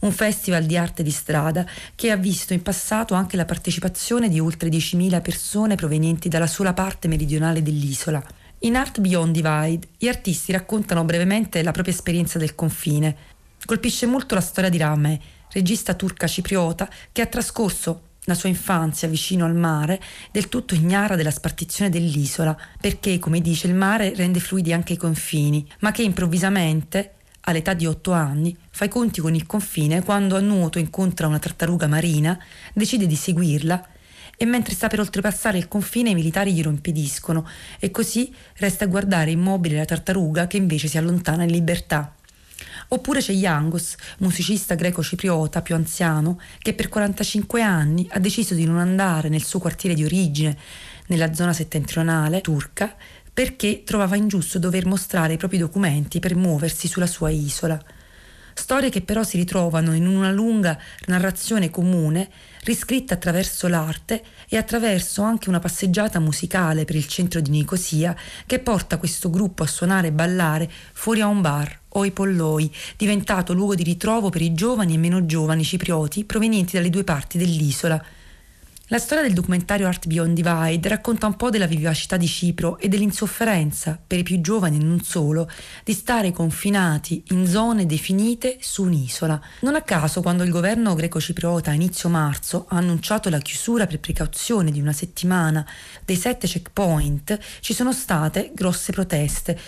un festival di arte di strada che ha visto in passato anche la partecipazione di oltre 10.000 persone provenienti dalla sola parte meridionale dell'isola. In Art Beyond Divide gli artisti raccontano brevemente la propria esperienza del confine. Colpisce molto la storia di Rame, regista turca cipriota che ha trascorso la sua infanzia vicino al mare, del tutto ignara della spartizione dell'isola, perché, come dice, il mare rende fluidi anche i confini, ma che improvvisamente, all'età di otto anni, fa i conti con il confine quando a nuoto incontra una tartaruga marina, decide di seguirla e mentre sta per oltrepassare il confine i militari glielo impediscono e così resta a guardare immobile la tartaruga che invece si allontana in libertà. Oppure c'è Yangos, musicista greco-cipriota più anziano, che per 45 anni ha deciso di non andare nel suo quartiere di origine, nella zona settentrionale turca, perché trovava ingiusto dover mostrare i propri documenti per muoversi sulla sua isola. Storie che però si ritrovano in una lunga narrazione comune, riscritta attraverso l'arte e attraverso anche una passeggiata musicale per il centro di Nicosia che porta questo gruppo a suonare e ballare fuori a un bar o i Polloi, diventato luogo di ritrovo per i giovani e meno giovani ciprioti provenienti dalle due parti dell'isola. La storia del documentario Art Beyond Divide racconta un po' della vivacità di Cipro e dell'insofferenza, per i più giovani e non solo, di stare confinati in zone definite su un'isola. Non a caso, quando il governo greco-cipriota a inizio marzo ha annunciato la chiusura per precauzione di una settimana dei sette checkpoint, ci sono state grosse proteste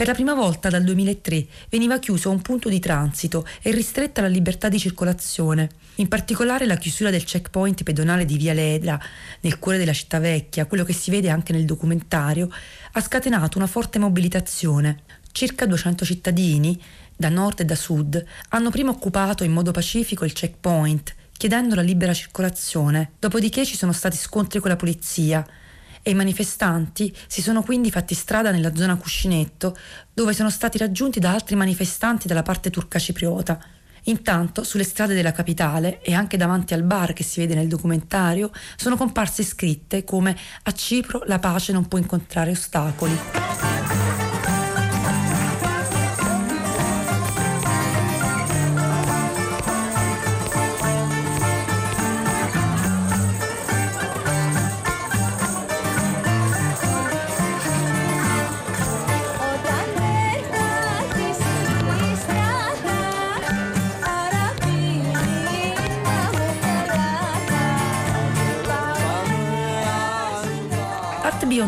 per la prima volta dal 2003 veniva chiuso un punto di transito e ristretta la libertà di circolazione. In particolare la chiusura del checkpoint pedonale di Via Ledra, nel cuore della città vecchia, quello che si vede anche nel documentario, ha scatenato una forte mobilitazione. Circa 200 cittadini, da nord e da sud, hanno prima occupato in modo pacifico il checkpoint, chiedendo la libera circolazione. Dopodiché ci sono stati scontri con la polizia e i manifestanti si sono quindi fatti strada nella zona cuscinetto, dove sono stati raggiunti da altri manifestanti dalla parte turca cipriota. Intanto, sulle strade della capitale e anche davanti al bar che si vede nel documentario, sono comparse scritte come A Cipro la pace non può incontrare ostacoli.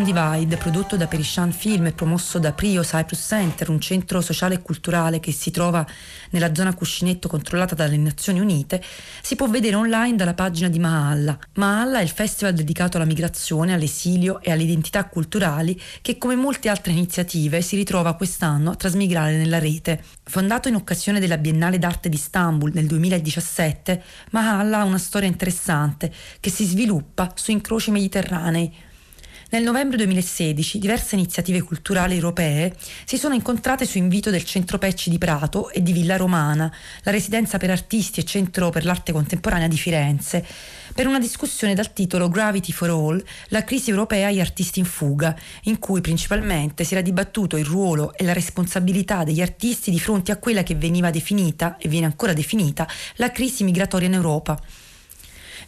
Beyond Divide, prodotto da Perishan Film e promosso da Prio Cyprus Center, un centro sociale e culturale che si trova nella zona cuscinetto controllata dalle Nazioni Unite, si può vedere online dalla pagina di Mahalla. Mahalla è il festival dedicato alla migrazione, all'esilio e alle identità culturali che, come molte altre iniziative, si ritrova quest'anno a trasmigrare nella rete. Fondato in occasione della Biennale d'arte di Istanbul nel 2017, Mahalla ha una storia interessante che si sviluppa su incroci mediterranei. Nel novembre 2016 diverse iniziative culturali europee si sono incontrate su invito del Centro Pecci di Prato e di Villa Romana, la residenza per artisti e centro per l'arte contemporanea di Firenze, per una discussione dal titolo Gravity for All, la crisi europea e gli artisti in fuga, in cui principalmente si era dibattuto il ruolo e la responsabilità degli artisti di fronte a quella che veniva definita, e viene ancora definita, la crisi migratoria in Europa.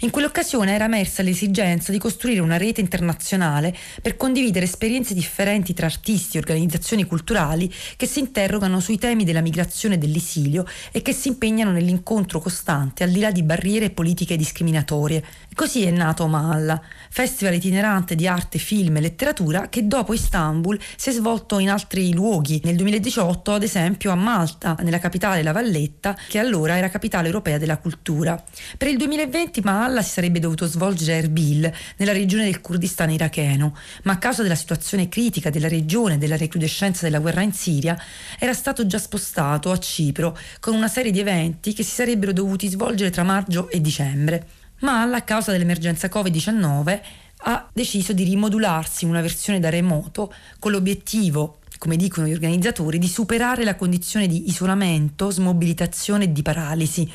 In quell'occasione era emersa l'esigenza di costruire una rete internazionale per condividere esperienze differenti tra artisti e organizzazioni culturali che si interrogano sui temi della migrazione e dell'esilio e che si impegnano nell'incontro costante al di là di barriere politiche discriminatorie. Così è nato Malla, festival itinerante di arte, film e letteratura che dopo Istanbul si è svolto in altri luoghi. Nel 2018, ad esempio, a Malta, nella capitale La Valletta, che allora era capitale europea della cultura. Per il 2020 Malla Maalla si sarebbe dovuto svolgere a Erbil, nella regione del Kurdistan iracheno, ma a causa della situazione critica della regione e della recrudescenza della guerra in Siria, era stato già spostato a Cipro con una serie di eventi che si sarebbero dovuti svolgere tra maggio e dicembre. Maalla, a causa dell'emergenza Covid-19, ha deciso di rimodularsi una versione da remoto con l'obiettivo come dicono gli organizzatori, di superare la condizione di isolamento, smobilitazione e di paralisi.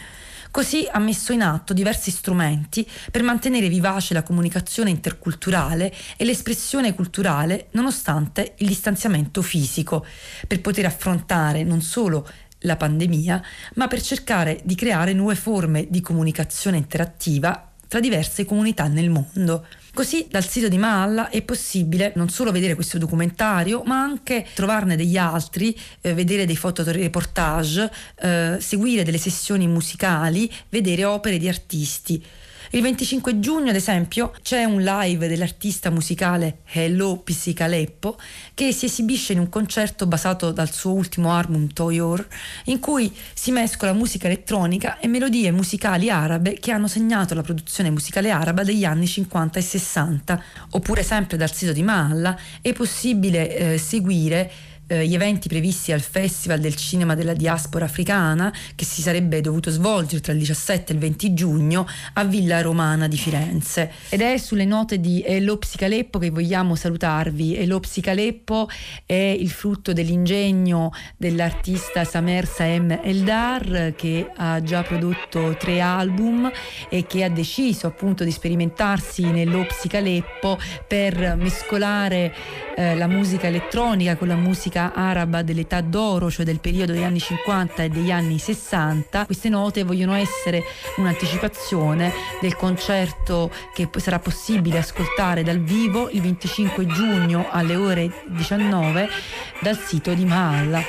Così ha messo in atto diversi strumenti per mantenere vivace la comunicazione interculturale e l'espressione culturale nonostante il distanziamento fisico, per poter affrontare non solo la pandemia, ma per cercare di creare nuove forme di comunicazione interattiva tra diverse comunità nel mondo. Così dal sito di Maalla è possibile non solo vedere questo documentario, ma anche trovarne degli altri, eh, vedere dei fotoreportage, eh, seguire delle sessioni musicali, vedere opere di artisti. Il 25 giugno, ad esempio, c'è un live dell'artista musicale Hello Psicaleppo che si esibisce in un concerto basato dal suo ultimo album Toyor, in cui si mescola musica elettronica e melodie musicali arabe che hanno segnato la produzione musicale araba degli anni 50 e 60. Oppure sempre dal sito di Mahalla è possibile eh, seguire eh, gli eventi previsti al Festival del Cinema della Diaspora Africana che si sarebbe dovuto svolgere tra il 17 e il 20 giugno a Villa Romana di Firenze. Ed è sulle note di Elo Psicaleppo che vogliamo salutarvi. Elo Psicaleppo è il frutto dell'ingegno dell'artista Samer Saem Eldar che ha già prodotto tre album e che ha deciso appunto di sperimentarsi nello Psicaleppo per mescolare eh, la musica elettronica con la musica araba dell'età d'oro, cioè del periodo degli anni 50 e degli anni 60. Queste note vogliono essere un'anticipazione del concerto che sarà possibile ascoltare dal vivo il 25 giugno alle ore 19 dal sito di Mahalla.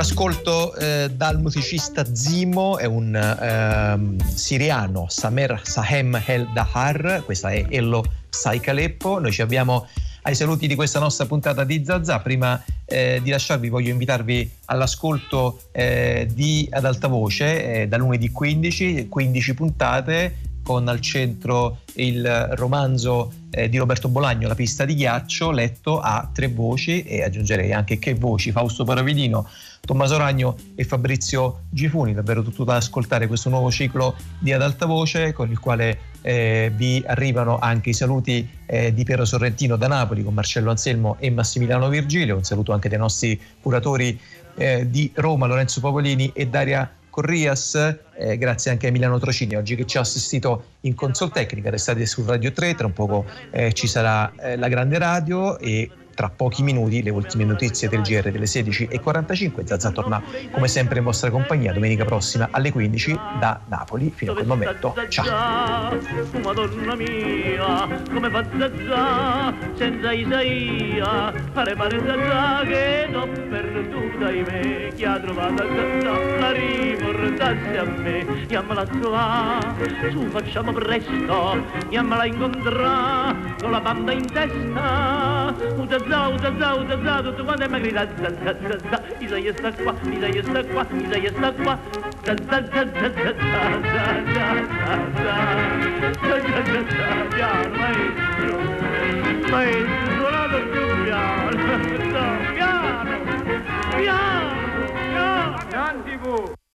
Ascolto eh, dal musicista Zimo, è un ehm, siriano, Samer Sahem El Dahar, questa è Ello Psaicaleppo. Noi ci abbiamo ai saluti di questa nostra puntata di Zazà. Prima eh, di lasciarvi voglio invitarvi all'ascolto eh, di Ad Alta Voce eh, da lunedì 15, 15 puntate con al centro il romanzo eh, di Roberto Bolagno, La pista di ghiaccio, letto a tre voci e aggiungerei anche che voci, Fausto Paravidino, Tommaso Ragno e Fabrizio Gifuni, davvero tutto da ascoltare questo nuovo ciclo di Ad Alta Voce con il quale eh, vi arrivano anche i saluti eh, di Piero Sorrentino da Napoli con Marcello Anselmo e Massimiliano Virgilio, un saluto anche dei nostri curatori eh, di Roma, Lorenzo Popolini e Daria Corrias, eh, grazie anche a Emiliano Trocini oggi che ci ha assistito in console tecnica, restate su Radio 3, tra un poco eh, ci sarà eh, la grande radio e tra pochi minuti le ultime notizie del GR delle 16.45. Zazza torna come sempre in vostra compagnia domenica prossima alle 15 da Napoli. Fino a quel momento, ciao. Madonna mia, come fa Zazà senza Isaia, fare pare Zazà che t'ho perduta in me, chi ha trovato Zazà la riportassi a me, chiamala qua, su facciamo presto, chiamala incontrà, con la banda in testa, Zazà, Zazà, Zazà, tutto quanto è mi grida Zazà, Zazà, Isaia sta qua, Isaia sta qua, Isaia sta qua, Zazà, Zazà, Zazà, Zazà, piano, maestro, maestro, suonato più piano, piano, piano, piano, piano,